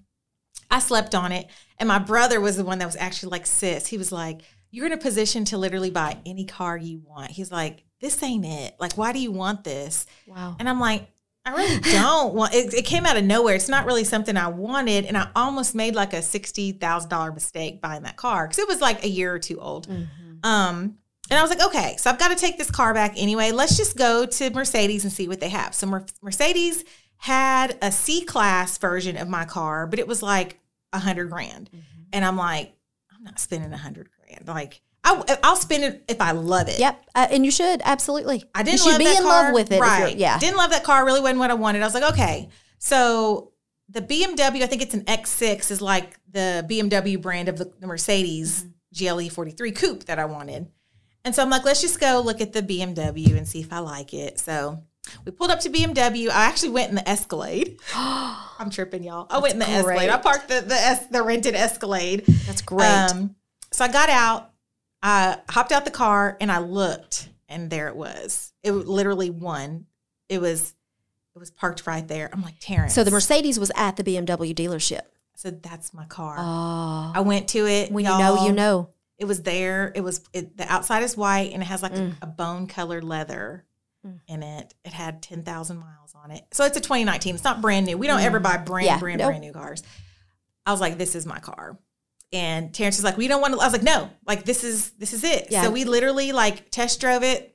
I slept on it. And my brother was the one that was actually like, sis, he was like, you're in a position to literally buy any car you want. He's like, this ain't it. Like, why do you want this? Wow. And I'm like, I really don't want it. It came out of nowhere. It's not really something I wanted. And I almost made like a $60,000 mistake buying that car because it was like a year or two old. Mhm. Um, and I was like, okay, so I've got to take this car back anyway. Let's just go to Mercedes and see what they have. So Mer- Mercedes had a C class version of my car, but it was like a hundred grand. And I'm like, I'm not spending a hundred grand. Like, I, I'll spend it if I love it. Yep, uh, and you should absolutely. I didn't you should love be that in car. love with it. Right. yeah. Didn't love that car. Really wasn't what I wanted. I was like, okay. So the BMW, I think it's an X6, is like the BMW brand of the, the Mercedes GLE 43 coupe that I wanted. And so I'm like, let's just go look at the BMW and see if I like it. So we pulled up to BMW. I actually went in the Escalade. I'm tripping, y'all. I went in the That's Escalade. I parked the the, es- the rented Escalade. That's great. Um, so I got out, I hopped out the car, and I looked, and there it was. It was literally one. It was, it was parked right there. I'm like Terrence. so the Mercedes was at the BMW dealership. So that's my car. Oh, I went to it. when you know, you know. It was there. It was it, the outside is white, and it has like Mm. a, a bone colored leather. Mm. in it. It had 10,000 miles on it. So it's a 2019. It's not brand new. We don't ever mm. buy brand, Yeah. brand, Nope. brand new cars. I was like, this is my car. And Terrence was like, we don't want to. I was like, no, like this is this is it. Yeah. So we literally like test drove it.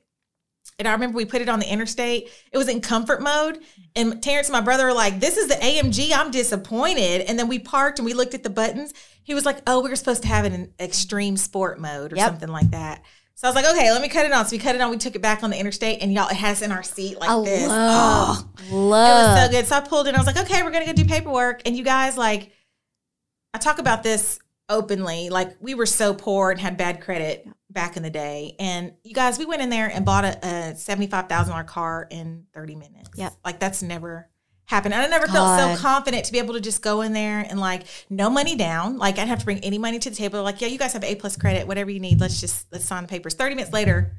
And I remember we put it on the interstate. It was in comfort mode. And Terrence and my brother were like, this is the AMG. I'm disappointed. And then we parked and we looked at the buttons. He was like, oh, we were supposed to have it in extreme sport mode or Yep. something like that. So I was like, okay, let me cut it on. So we cut it on. We took it back on the interstate, and y'all, it has in our seat like I this. love, Oh, it was so good. So I pulled in. I was like, okay, we're gonna go do paperwork. And you guys, like, I talk about this openly. Like, we were so poor and had bad credit back in the day. And you guys, we went in there and bought a, a seventy-five thousand dollar car in thirty minutes. Yep. Like that's never happened. And I never felt so confident to be able to just go in there and like no money down. Like I'd have to bring any money to the table. Like, yeah, you guys have A plus credit, whatever you need. Let's just let's sign the papers. Thirty minutes later,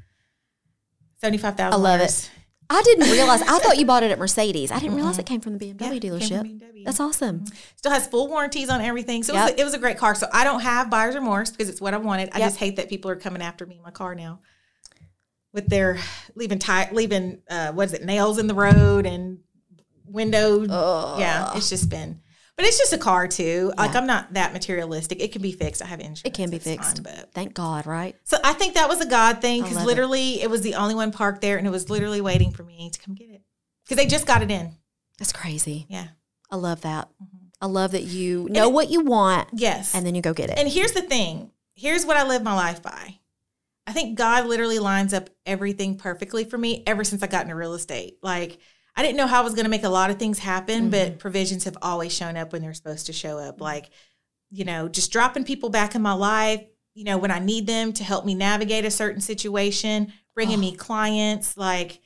seventy-five thousand. I love it. I didn't realize. I thought you bought it at Mercedes. I didn't realize it came from the BMW Yeah, dealership. BMW. That's awesome. Still has full warranties on everything. So it, was a, it was a great car. So I don't have buyer's remorse because it's what I wanted. I Yep. just hate that people are coming after me in my car now with their leaving tie, leaving uh, what is it, nails in the road and window. Ugh. Yeah, it's just been. But it's just a car too. Like I'm not that materialistic. It can be fixed. I have insurance. It can be fixed. fine, but Thank God, right? so I think that was a God thing because love it. literally it. was the only one parked there and it was literally waiting for me to come get it because they just got it in. That's crazy. Yeah. I love that. Mhm. I love that you know what you want Yes. and then you go get it. And here's the thing. Here's what I live my life by. I think God literally lines up everything perfectly for me ever since I got into real estate. Like I didn't know how I was going to make a lot of things happen, but mm-hmm. provisions have always shown up when they're supposed to show up. Like, you know, just dropping people back in my life, you know, when I need them to help me navigate a certain situation, bringing Oh. me clients, like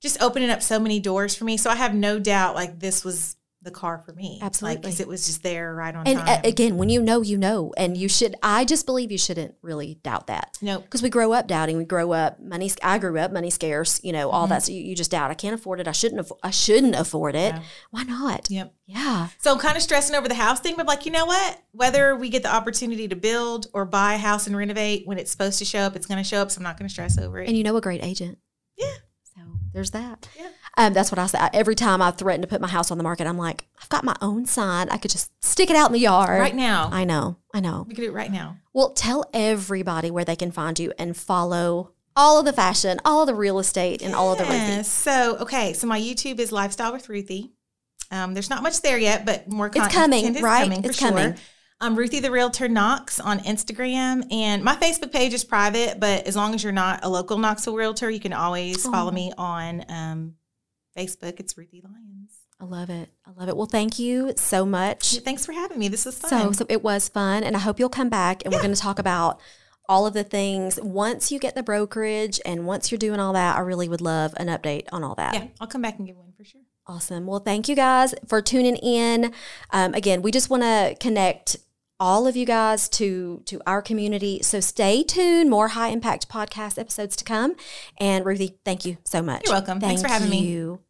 just opening up so many doors for me. So I have no doubt like this was the car for me. Absolutely. Because it was just there right on and time. uh, again, when you know, you know, and you should. I just believe you shouldn't really doubt that nope. because we grow up doubting. We grow up money. I grew up money scarce. You know all that. So you, you just doubt. I can't afford it. I shouldn't. Afford, I shouldn't afford it. Yeah. Why not? Yep. Yeah. So I'm kind of stressing over the house thing, but like, you know what? Whether we get the opportunity to build or buy a house and renovate when it's supposed to show up, it's going to show up. So I'm not going to stress over it. And you know a great agent. Yeah. So there's that. Yeah. Um, that's what I say. Every time I threaten to put my house on the market, I'm like, I've got my own sign. I could just stick it out in the yard. right now, I know. I know. we could do it right now. Well, tell everybody where they can find you and follow all of the fashion, all of the real estate, and all of the Ruthie. So, okay. So my YouTube is Lifestyle with Ruthie. Um, there's not much there yet, but more content coming, is right? coming It's sure. coming. Um, Ruthie the Realtor Knox on Instagram, and my Facebook page is private. But as long as you're not a local Knoxville Realtor, you can always follow Oh. me on um, Facebook. It's Ruthie Lyons. I love it. I love it. Well, thank you so much. Thanks for having me. This was fun. So, so it was fun, and I hope you'll come back, and we're going to talk about all of the things once you get the brokerage and once you're doing all that. I really would love an update on all that. yeah, I'll come back and give one for sure. Awesome. Well, thank you guys for tuning in. Um, again, we just want to connect all of you guys to to our community. So stay tuned. More high impact podcast episodes to come. And Ruthie, thank you so much. You're welcome. Thanks for Thank having me. you.